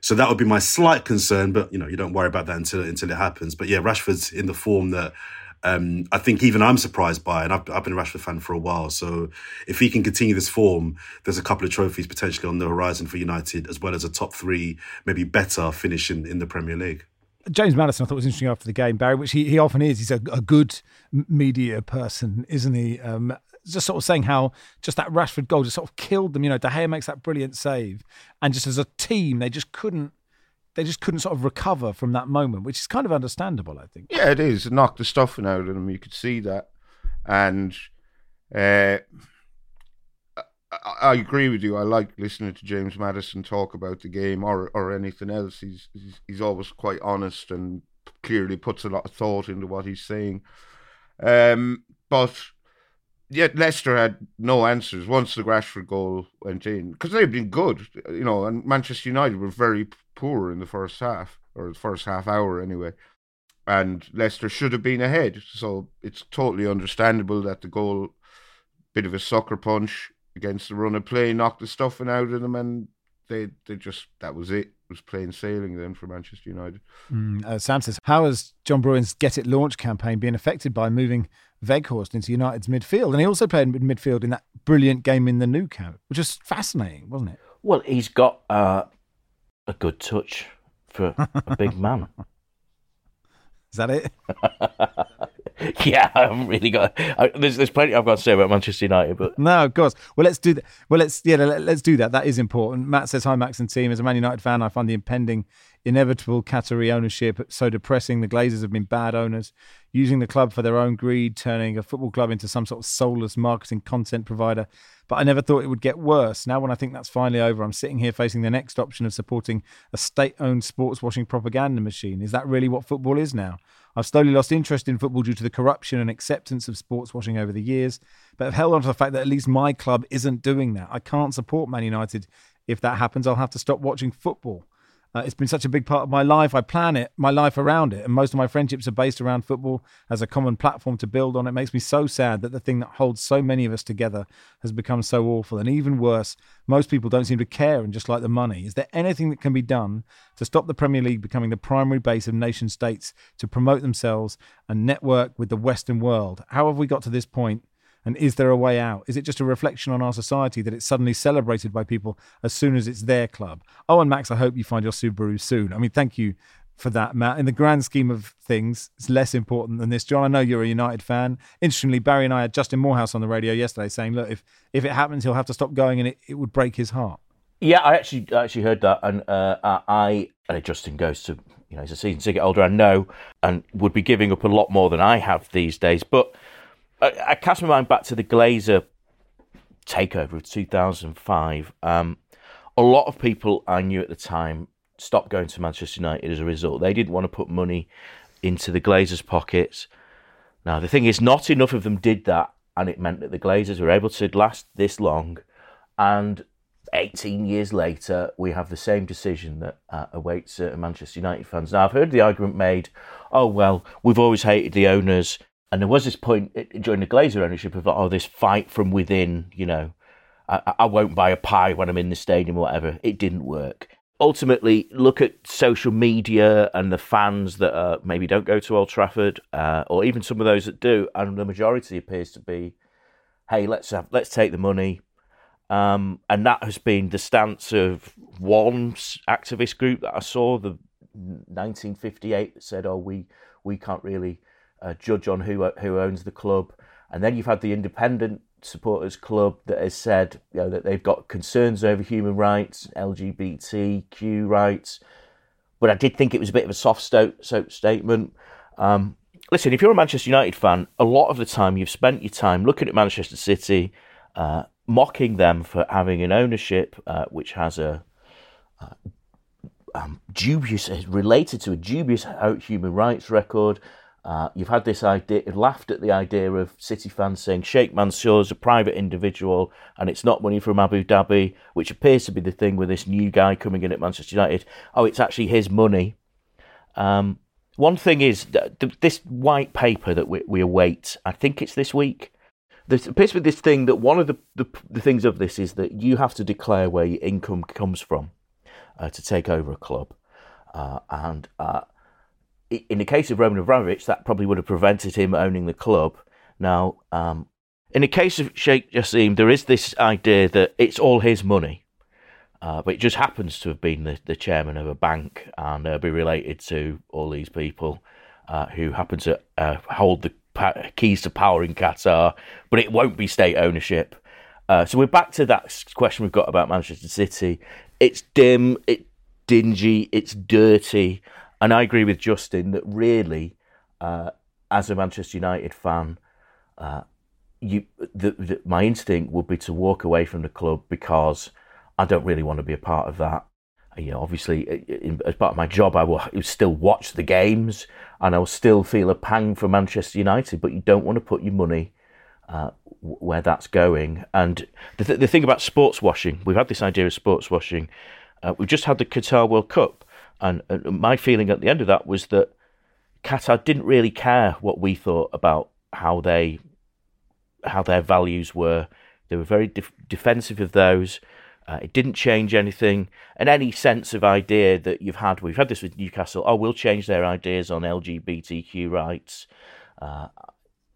So that would be my slight concern, but you know, you don't worry about that until until it happens. But yeah, Rashford's in the form that um, I think even I'm surprised by, and I've, I've been a Rashford fan for a while. So if he can continue this form, there's a couple of trophies potentially on the horizon for United, as well as a top three, maybe better finish in, in the Premier League. James Maddison, I thought was interesting after the game, Barry, which he, he often is. He's a, a good media person, isn't he? Um, just sort of saying how just that Rashford goal just sort of killed them. You know, De Gea makes that brilliant save, and just as a team, they just couldn't they just couldn't sort of recover from that moment, which is kind of understandable, I think. Yeah, it is. It knocked the stuffing out of them. You could see that, and uh, I, I, agree with you. I like listening to James Maddison talk about the game or or anything else. He's he's, he's always quite honest and clearly puts a lot of thought into what he's saying. Um, but yet Leicester had no answers once the Rashford goal went in because they've been good, you know, and Manchester United were very poor in the first half or the first half hour anyway. And Leicester should have been ahead, so it's totally understandable that the goal, bit of a sucker punch against the run of play, knocked the stuffing out of them, and they they just that was it. It was plain sailing then for Manchester United. Mm, uh, Sam says, how has John Brewin's Get It launch campaign been affected by moving Weghorst into United's midfield? And he also played in midfield in that brilliant game in the Nou Camp, which was fascinating, wasn't it? Well, he's got uh, a good touch for a big man. Is that it? yeah, I haven't really got. I, there's there's plenty I've got to say about Manchester United, but no, of course. Well, let's do that. Well, let's yeah, let, us do that. That is important. Matt says, "Hi, Max and team. As a Man United fan, I find the impending, inevitable Qatari ownership so depressing. The Glazers have been bad owners, using the club for their own greed, turning a football club into some sort of soulless marketing content provider." But I never thought it would get worse. Now, when I think that's finally over, I'm sitting here facing the next option of supporting a state-owned sports washing propaganda machine. Is that really what football is now? I've slowly lost interest in football due to the corruption and acceptance of sports washing over the years, but I've held on to the fact that at least my club isn't doing that. I can't support Man United. If that happens, I'll have to stop watching football. Uh, it's been such a big part of my life. I plan it, my life around it, and most of my friendships are based around football as a common platform to build on. It makes me so sad that the thing that holds so many of us together has become so awful. And even worse, most people don't seem to care and just like the money. Is there anything that can be done to stop the Premier League becoming the primary base of nation states to promote themselves and network with the Western world? How have we got to this point? And is there a way out? Is it just a reflection on our society that it's suddenly celebrated by people as soon as it's their club? Oh, and Max, I hope you find your Subaru soon. I mean, thank you for that, Matt. In the grand scheme of things, it's less important than this. John, I know you're a United fan. Interestingly, Barry and I had Justin Moorhouse on the radio yesterday saying, look, if, if it happens, he'll have to stop going and it, it would break his heart. Yeah, I actually I actually heard that, and uh, I, and Justin goes to you know he's a season ticket holder, I know, and would be giving up a lot more than I have these days. But I, I cast my mind back to the Glazer takeover of 2005. Um, a lot of people I knew at the time stopped going to Manchester United as a result. They didn't want to put money into the Glazers' pockets. Now, the thing is, not enough of them did that, and it meant that the Glazers were able to last this long. And 18 years later, we have the same decision that uh, awaits certain Manchester United fans. Now, I've heard the argument made oh, well, we've always hated the owners. And there was this point during the Glazer ownership of, oh, this fight from within, you know, I, I won't buy a pie when I'm in the stadium or whatever. It didn't work ultimately look at social media and the fans that uh, maybe don't go to Old Trafford, uh, or even some of those that do, and the majority appears to be, "Hey, let's have, let's take the money," um, and that has been the stance of one activist group that I saw, the 1958, that said, "Oh, we we can't really uh, judge on who who owns the club," and then you've had the independent supporters club that has said you know, that they've got concerns over human rights, LGBTQ rights. But I did think it was a bit of a soft sto- statement. Um, listen, if you're a Manchester United fan, a lot of the time you've spent your time looking at Manchester City, uh, mocking them for having an ownership uh, which has a uh, um, dubious, related to a dubious human rights record, uh, you've had this idea, laughed at the idea of City fans saying Sheikh Mansour is a private individual and it's not money from Abu Dhabi, which appears to be the thing with this new guy coming in at Manchester United. Oh, it's actually his money. Um, one thing is this white paper that we, we, await. I think it's this week. There's appears to be this thing that one of the, the, the things of this is that you have to declare where your income comes from uh, to take over a club, uh, and uh, in the case of Roman Abramovich, that probably would have prevented him owning the club. Now, um, in the case of Sheikh Jassim, there is this idea that it's all his money, uh, but it just happens to have been the, the chairman of a bank and uh, be related to all these people uh, who happen to uh, hold the keys to power in Qatar, but it won't be state ownership. Uh, so we're back to that question we've got about Manchester City. It's dim, it's dingy, it's dirty. And I agree with Justin that really, uh, as a Manchester United fan, uh, you the, the, my instinct would be to walk away from the club because I don't really want to be a part of that. You know, obviously, in, as part of my job, I will still watch the games and I will still feel a pang for Manchester United. But you don't want to put your money uh, where that's going. And the, th- the thing about sports washing, we've had this idea of sports washing. Uh, we've just had the Qatar World Cup, and, my feeling at the end of that was that Qatar didn't really care what we thought about how they how their values were. They were very def- defensive of those. Uh, it didn't change anything, and any sense of idea that you've had. We've had this with Newcastle. Oh, we'll change their ideas on LGBTQ rights. Uh,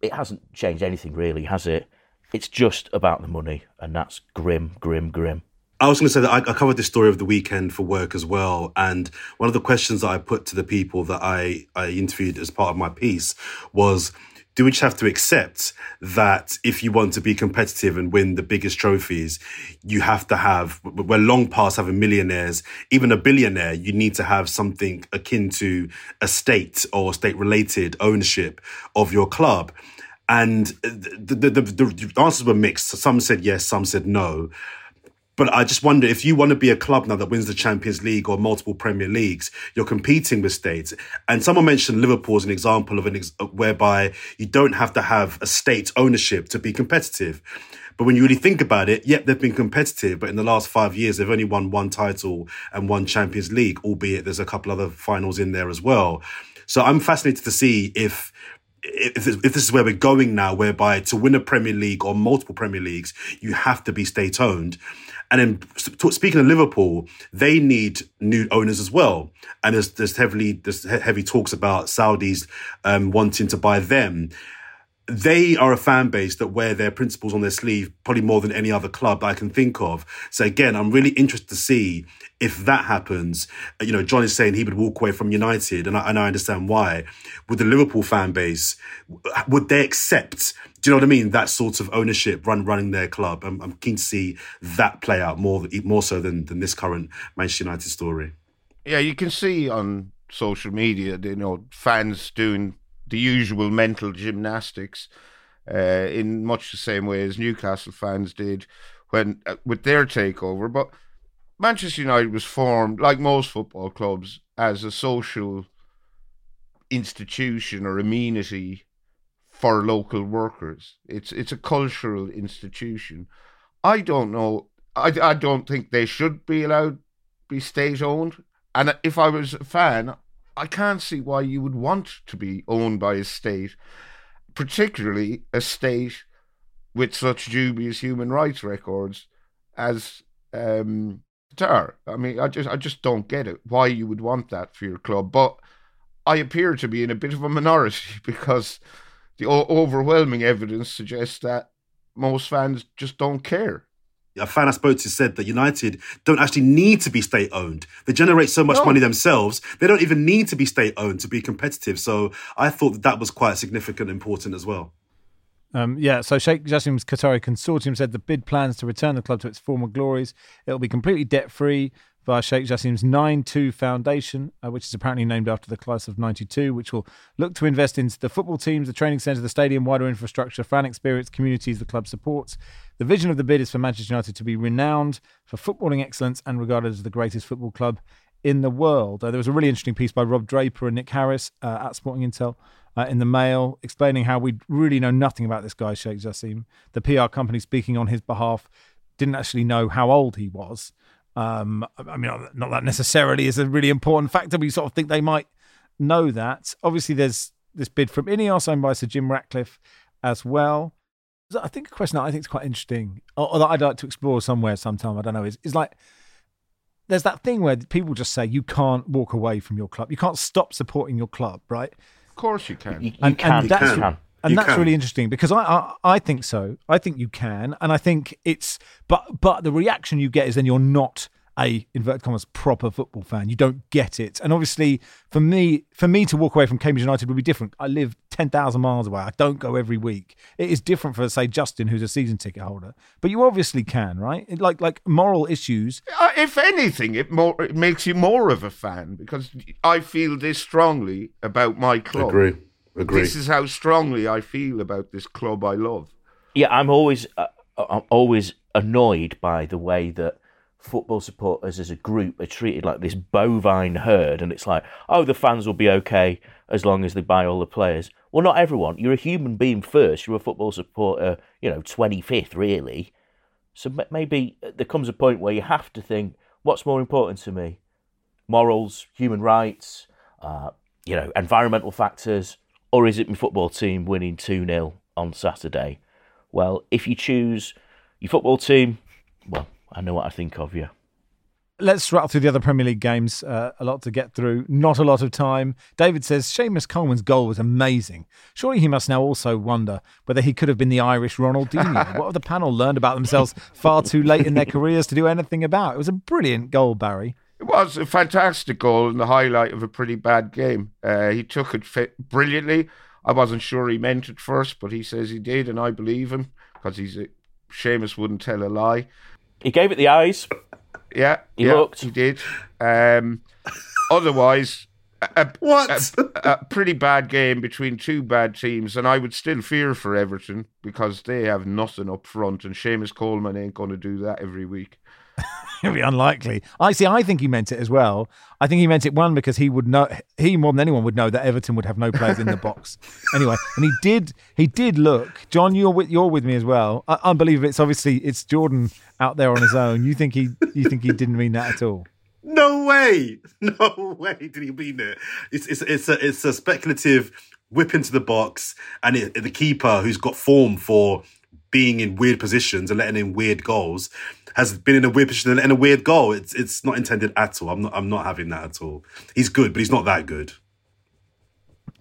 it hasn't changed anything really, has it? It's just about the money, and that's grim, grim, grim. I was going to say that I, I, covered this story of the weekend for work as well. And one of the questions that I put to the people that I, I interviewed as part of my piece was do we just have to accept that if you want to be competitive and win the biggest trophies, you have to have, we're long past having millionaires, even a billionaire, you need to have something akin to a state or state related ownership of your club. And uh, the, the, the, the answers were mixed. Some said yes, some said no. But I just wonder if you want to be a club now that wins the Champions League or multiple Premier Leagues, you're competing with states. And someone mentioned Liverpool as an example of an ex- uh, whereby you don't have to have a state ownership to be competitive. But when you really think about it, yep, they've been competitive, but in the last five years, they've only won one title and one Champions League, albeit there's a couple other finals in there as well. So I'm fascinated to see if if, if this is where we're going now, whereby to win a Premier League or multiple Premier Leagues, you have to be state owned. And then speaking of Liverpool, they need new owners as well. And there's, there's heavily, there's heavy talks about Saudis, um, wanting to buy them. They are a fan base that wear their principles on their sleeve probably more than any other club I can think of. So again, I'm really interested to see if that happens. Uh, you know, John is saying he would walk away from United, and I, and I understand why. With the Liverpool fan base, would they accept? Do you know what I mean? That sort of ownership run running their club. I'm, I'm keen to see that play out more more so than than this current Manchester United story. Yeah, you can see on social media, you know, fans doing the usual mental gymnastics uh, in much the same way as Newcastle fans did when uh, with their takeover. But Manchester United was formed, like most football clubs, as a social institution or amenity for local workers. It's it's a cultural institution. I don't know. I, I don't think they should be allowed be state owned. And if I was a fan, I can't see why you would want to be owned by a state, particularly a state with such dubious human rights records as um, Qatar. I mean, I just I just don't get it why you would want that for your club. But I appear to be in a bit of a minority because the overwhelming evidence suggests that most fans just don't care a fan I spoke to said that United don't actually need to be state owned. They generate so much no. money themselves. They don't even need to be state owned to be competitive. So I thought that, that was quite significant and important as well. Um, yeah, so Sheikh Jassim's Qatari consortium said the bid plans to return the club to its former glories. It'll be completely debt free via Sheikh Jassim's 9 2 Foundation, uh, which is apparently named after the class of 92, which will look to invest into the football teams, the training centre, the stadium, wider infrastructure, fan experience, communities the club supports. The vision of the bid is for Manchester United to be renowned for footballing excellence and regarded as the greatest football club in the world. Uh, there was a really interesting piece by Rob Draper and Nick Harris uh, at Sporting Intel. Uh, in the Mail, explaining how we really know nothing about this guy, Sheikh Jassim. The PR company speaking on his behalf didn't actually know how old he was. Um, I mean, not that necessarily is a really important factor, but you sort of think they might know that. Obviously, there's this bid from Ineos owned by Sir Jim Ratcliffe as well. I think a question that I think is quite interesting, or, or that I'd like to explore somewhere sometime, I don't know, is, is like there's that thing where people just say you can't walk away from your club. You can't stop supporting your club, right? Of course you can. You, you and, can. And that's, you can. And you that's can. really interesting because I, I, I think so. I think you can, and I think it's but but the reaction you get is then you're not a inverted commas proper football fan. You don't get it. And obviously, for me, for me to walk away from Cambridge United would be different. I live ten thousand miles away. I don't go every week. It is different for say Justin, who's a season ticket holder. But you obviously can, right? Like like moral issues. Uh, if anything, it more it makes you more of a fan because I feel this strongly about my club. Agree. Agree. This is how strongly I feel about this club I love. Yeah, I'm always uh, I'm always annoyed by the way that football supporters as a group are treated like this bovine herd, and it's like, oh, the fans will be okay as long as they buy all the players. Well, not everyone. You're a human being first. You're a football supporter, you know, 25th, really. So maybe there comes a point where you have to think, what's more important to me? Morals, human rights, uh, you know, environmental factors, or is it my football team winning 2 0 on Saturday? Well, if you choose your football team, well, I know what I think of you. Let's rattle through the other Premier League games. Uh, a lot to get through. Not a lot of time. David says Seamus Coleman's goal was amazing. Surely he must now also wonder whether he could have been the Irish Ronaldinho. what have the panel learned about themselves far too late in their careers to do anything about? It was a brilliant goal, Barry. It was a fantastic goal and the highlight of a pretty bad game. Uh, he took it brilliantly. I wasn't sure he meant it first, but he says he did, and I believe him because he's a, Seamus wouldn't tell a lie. He gave it the eyes. Yeah, he yeah, looked. He did. Um, otherwise, a, what? A, a, pretty bad game between two bad teams, and I would still fear for Everton because they have nothing up front, and Seamus Coleman ain't going to do that every week. It'd be unlikely. I see. I think he meant it as well. I think he meant it one because he would know. He more than anyone would know that Everton would have no players in the box anyway. And he did. He did look. John, you're with you're with me as well. Uh, unbelievable. It's obviously it's Jordan out there on his own. You think he? You think he didn't mean that at all? No way. No way did he mean it. It's it's it's a it's a speculative whip into the box, and it, the keeper who's got form for being in weird positions and letting in weird goals has been in a weird position and a weird goal. It's it's not intended at all. I'm not I'm not having that at all. He's good, but he's not that good.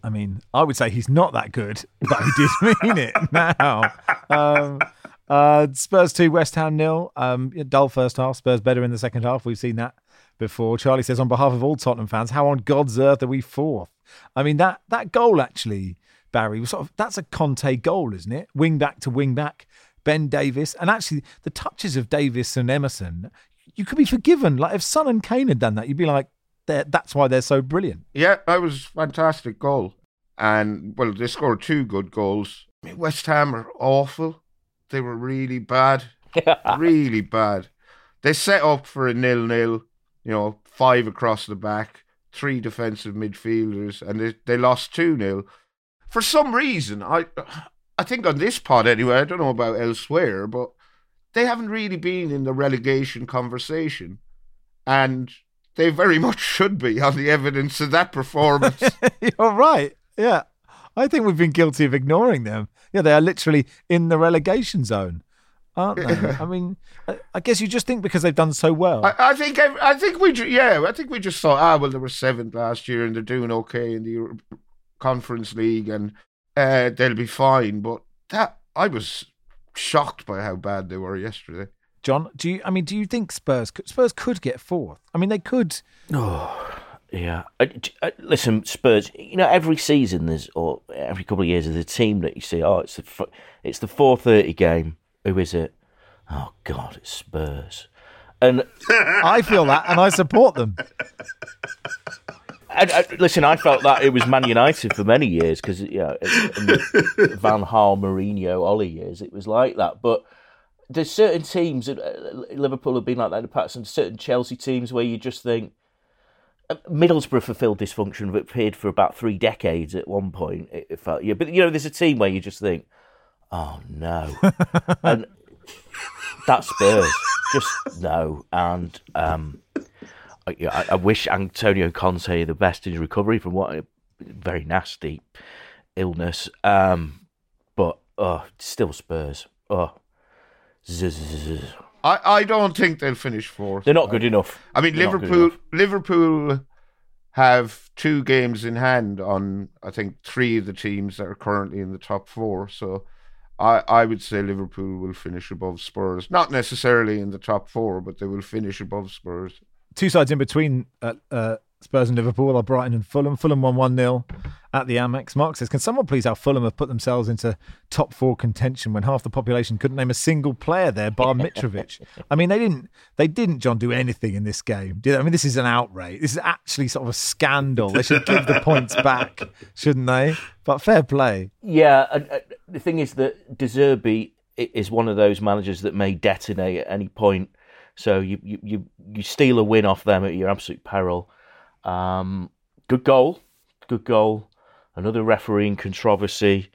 I mean, I would say he's not that good, but he did mean it now. Um, uh, Spurs 2, West Ham nil. Um, dull first half. Spurs better in the second half. We've seen that before. Charlie says, on behalf of all Tottenham fans, how on God's earth are we fourth? I mean, that that goal actually, Barry, was sort of that's a Conte goal, isn't it? Wing back to wing back. Ben Davies, and actually the touches of Davies and Emerson, you could be forgiven. Like if Son and Kane had done that, you'd be like, that's why they're so brilliant. Yeah, that was fantastic goal. And well, they scored two good goals. I mean, West Ham are awful. They were really bad, really bad. They set up for a nil-nil. You know, five across the back, three defensive midfielders, and they they lost two 0 For some reason, I I think on this pod anyway. I don't know about elsewhere, but they haven't really been in the relegation conversation, and they very much should be on the evidence of that performance. You're right. Yeah. I think we've been guilty of ignoring them. Yeah, they are literally in the relegation zone, aren't they? I mean, I guess you just think because they've done so well. I, I think I think we yeah I think we just thought ah well they were seventh last year and they're doing okay in the Conference League and uh, they'll be fine. But that I was shocked by how bad they were yesterday. John, do you? I mean, do you think Spurs Spurs could get fourth? I mean, they could. Oh, yeah. Uh, uh, listen, Spurs. You know, every season there's or every couple of years there's a team that you see. Oh, it's the it's the four thirty game. Who is it? Oh God, it's Spurs. And I feel that, and I support them. I, I, listen, I felt that it was Man United for many years because you know, in the Van Gaal, Mourinho, Ole years, it was like that. But there's certain teams, uh, Liverpool have been like that in the past, and certain Chelsea teams where you just think uh, Middlesbrough fulfilled dysfunction, but appeared for about three decades at one point. It, felt yeah, but you know, there's a team where you just think, oh no, and that's Spurs, just no, and um, I, I, wish Antonio Conte the best in his recovery from what a very nasty illness, um, but oh, still Spurs, oh. I, I don't think they'll finish fourth. They're not good enough. I mean, They're Liverpool Liverpool have two games in hand on I think three of the teams that are currently in the top four. So I I would say Liverpool will finish above Spurs. Not necessarily in the top four, but they will finish above Spurs. Two sides in between uh, uh, Spurs and Liverpool are Brighton and Fulham. Fulham won 1 0 at the Amex. Mark says, Can someone please how Fulham have put themselves into top four contention when half the population couldn't name a single player there, bar Mitrovic? I mean, they didn't, they didn't, John, do anything in this game. Did I mean, this is an outrage. This is actually sort of a scandal. They should give the points back, shouldn't they? But fair play. Yeah. Uh, the thing is that De Zerbi is one of those managers that may detonate at any point. So you, you, you, you steal a win off them at your absolute peril. Um, good goal, good goal. Another refereeing controversy.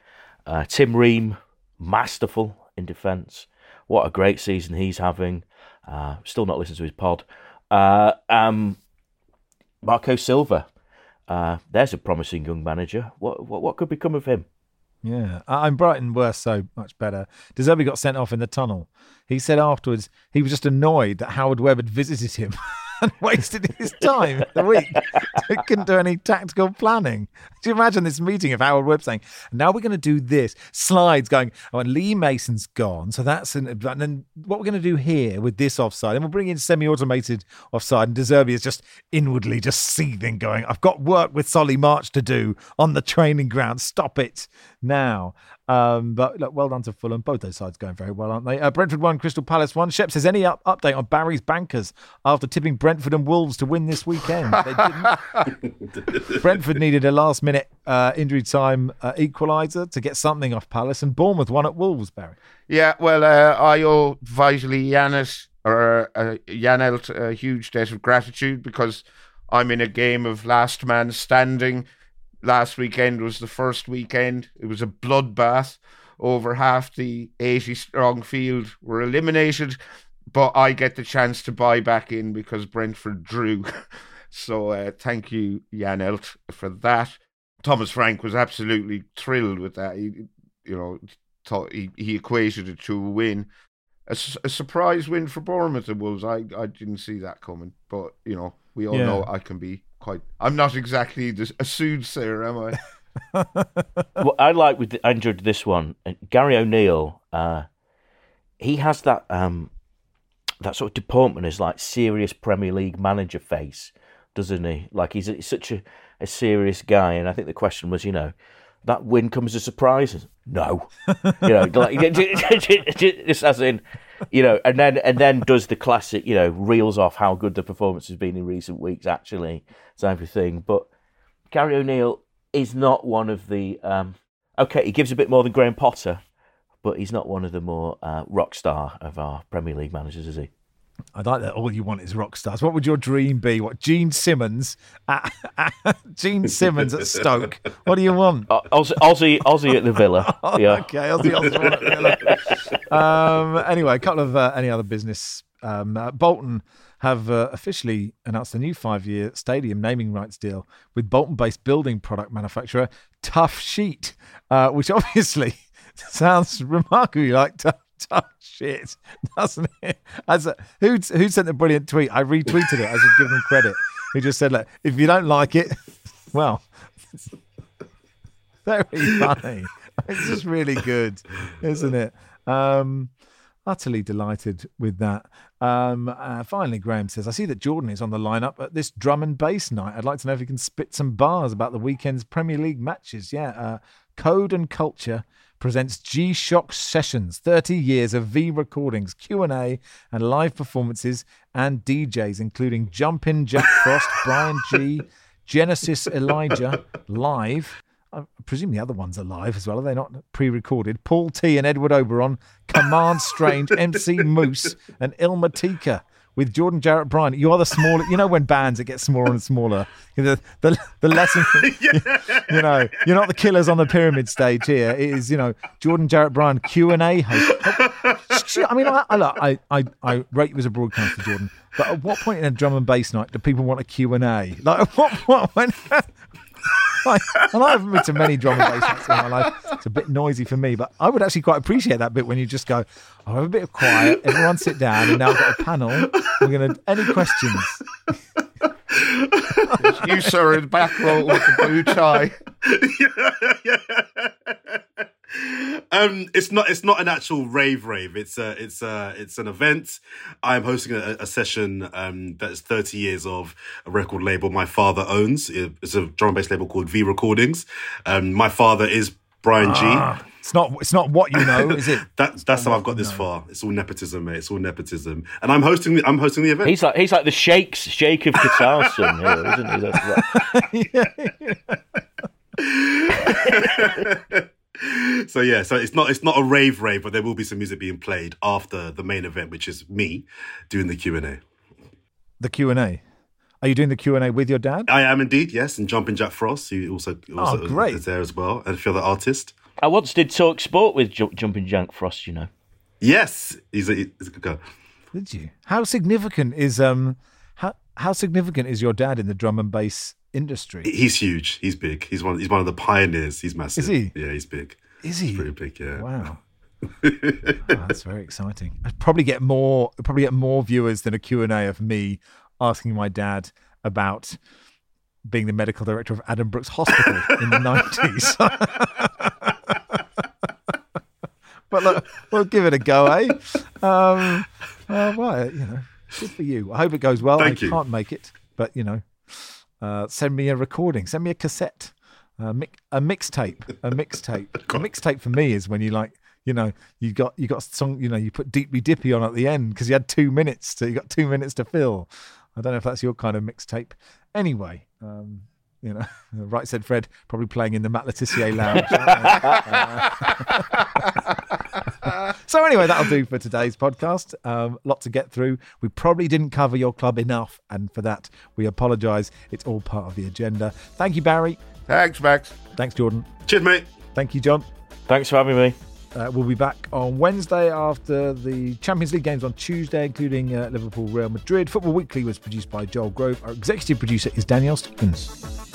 Uh, Tim Ream, masterful in defence. What a great season he's having. Uh, still not listened to his pod. Uh, um, Marco Silva. Uh, there's a promising young manager. What, what what could become of him? Yeah, I'm Brighton were so much better. De Zerbi got sent off in the tunnel. He said afterwards he was just annoyed that Howard Webb had visited him and wasted his time the week. couldn't do any tactical planning. Do you imagine this meeting of Howard Webb saying, now we're going to do this? Slides going, oh, and Lee Mason's gone. So that's, an, and then what we're going to do here with this offside, and we'll bring in semi automated offside. And De Zerbi is just inwardly just seething, going, I've got work with Solly March to do on the training ground. Stop it now. Um, but look, well done to Fulham. Both those sides going very well, aren't they? Uh, Brentford won, Crystal Palace won. Shep says any up- update on Barry's bankers after tipping Brentford and Wolves to win this weekend? Brentford needed a last minute uh, injury time uh, equaliser to get something off Palace, and Bournemouth won at Wolves. Barry. Yeah, well, uh, I owe Vitaly Yanis or uh, Janelt a huge debt of gratitude because I'm in a game of last man standing last weekend was the first weekend. It was a bloodbath. Over half the 80 strong field were eliminated, but I get the chance to buy back in because Brentford drew. so uh, thank you, Janelt, for that. Thomas Frank was absolutely thrilled with that. He, you know, thought he, he equated it to a win. A, a surprise win for Bournemouth and Wolves. I, I didn't see that coming, but you know, we all yeah. know I can be quite. I'm not exactly a soothsayer, am I? what I like with I enjoyed this one. uh, Gary O'Neill, uh, he has that um, that sort of deportment as like serious Premier League manager face, doesn't he? Like he's, he's such a, a serious guy, and I think the question was, you know, that win comes as a surprise. No, you know, like just as in, you know, and then and then does the classic, you know, reels off how good the performance has been in recent weeks, actually, type of thing. But Gary O'Neill is not one of the. Um, okay, he gives a bit more than Graham Potter, but he's not one of the more uh, rock star of our Premier League managers, is he? I like that. All you want is rock stars. What would your dream be? What Gene Simmons? At, Gene Simmons at Stoke. What do you want? Uh, Aussie, Aussie, Aussie at the Villa. Yeah. Okay, Aussie, Aussie, um, anyway, a couple of uh, any other business. Um, uh, Bolton have uh, officially announced a new five-year stadium naming rights deal with Bolton-based building product manufacturer Toughsheet, uh, which obviously sounds remarkably like tough, tough shit, doesn't it? As a, who who sent the brilliant tweet? I retweeted it. I should give them credit. He just said, "Look, if you don't like it, well." very funny. It's just really good, isn't it? Um, utterly delighted with that. Um, uh, finally, Graham says, I see that Jordan is on the lineup at this drum and bass night. I'd like to know if he can spit some bars about the weekend's Premier League matches. Yeah, uh, Code and Culture presents G-Shock Sessions, 30 years of V recordings, Q&A and live performances and DJs, including Jumpin' Jack Frost, Bryan Gee, Genesis Elijah, live, I presume the other ones are live as well. Are they not pre-recorded? Paul T and Edward Oberon, Command Strange, MC Moose, and Ilma Tika with Jordan Jarrett Bryan. You are the smaller. You know when bands it gets smaller and smaller. The the, the lesson. you know you're not the killers on the pyramid stage here. It is you know Jordan Jarrett Bryan Q and A host. I mean I I I I rate you as a broadcaster, Jordan. But at what point in a drum and bass night do people want a Q and A? Like what what when? Like, and I haven't been to many drum and bass nights in my life. It's a bit noisy for me, but I would actually quite appreciate that bit when you just go, I'll have a bit of quiet, everyone sit down, and now I've got a panel. We're going to, any questions? you, sir, in the back row with the blue tie. um, it's not. It's not an actual rave. Rave. It's a. It's a. It's an event. I'm hosting a, a session. Um, that's 30 years of a record label my father owns. It's a drum and bass label called V Recordings. Um, my father is Bryan ah, Gee. It's not. It's not what you know, is it? that, that's how I've got this know. far. It's all nepotism, mate. It's all nepotism, and I'm hosting. The, I'm hosting the event. He's like he's like the Sheikh's Sheikh of Qatar, son, here, isn't he? so yeah, so it's not it's not a rave rave, but there will be some music being played after the main event, which is me doing the Q and A. The Q and A. Are you doing the Q and A with your dad? I am indeed, yes, and Jumping Jack Frost, who also, also oh, great. is there as well, and a few other artists. I once did talk sport with J- Jumping Jack Frost, you know. Yes, he's a, he's a good guy. Did you? How significant is um how how significant is your dad in the drum and bass industry? He's huge. He's big. He's one. He's one of the pioneers. He's massive. Is he? Yeah, he's big. Is he? He's pretty big. Yeah. Wow. oh, that's very exciting. I'd probably get more. Probably get more viewers than a Q and A of me asking my dad about being the medical director of Addenbrooke's Hospital in the nineties. but look, we'll give it a go, eh? Um, uh, well, you know, good for you. I hope it goes well. Thank I you. can't make it, but you know, uh, send me a recording, send me a cassette, uh, mi- a mixtape, a mixtape. a mixtape for me is when you like, you know, you got you got song, you know, you put Deeply Dippy on at the end because you had two minutes to you got two minutes to fill. I don't know if that's your kind of mixtape. Anyway, um, you know, right said Fred, probably playing in the Matt Le Tissier lounge. uh, so anyway, that'll do for today's podcast. Um, lot to get through. We probably didn't cover your club enough, and for that we apologise. It's all part of the agenda. Thank you, Barry. Thanks, Max. Thanks, Jordan. Cheers, mate. Thank you, John. Thanks for having me. Uh, we'll be back on Wednesday after the Champions League games on Tuesday, including uh, Liverpool Real Madrid. Football Weekly was produced by Joel Grove. Our executive producer is Danielle Stevens.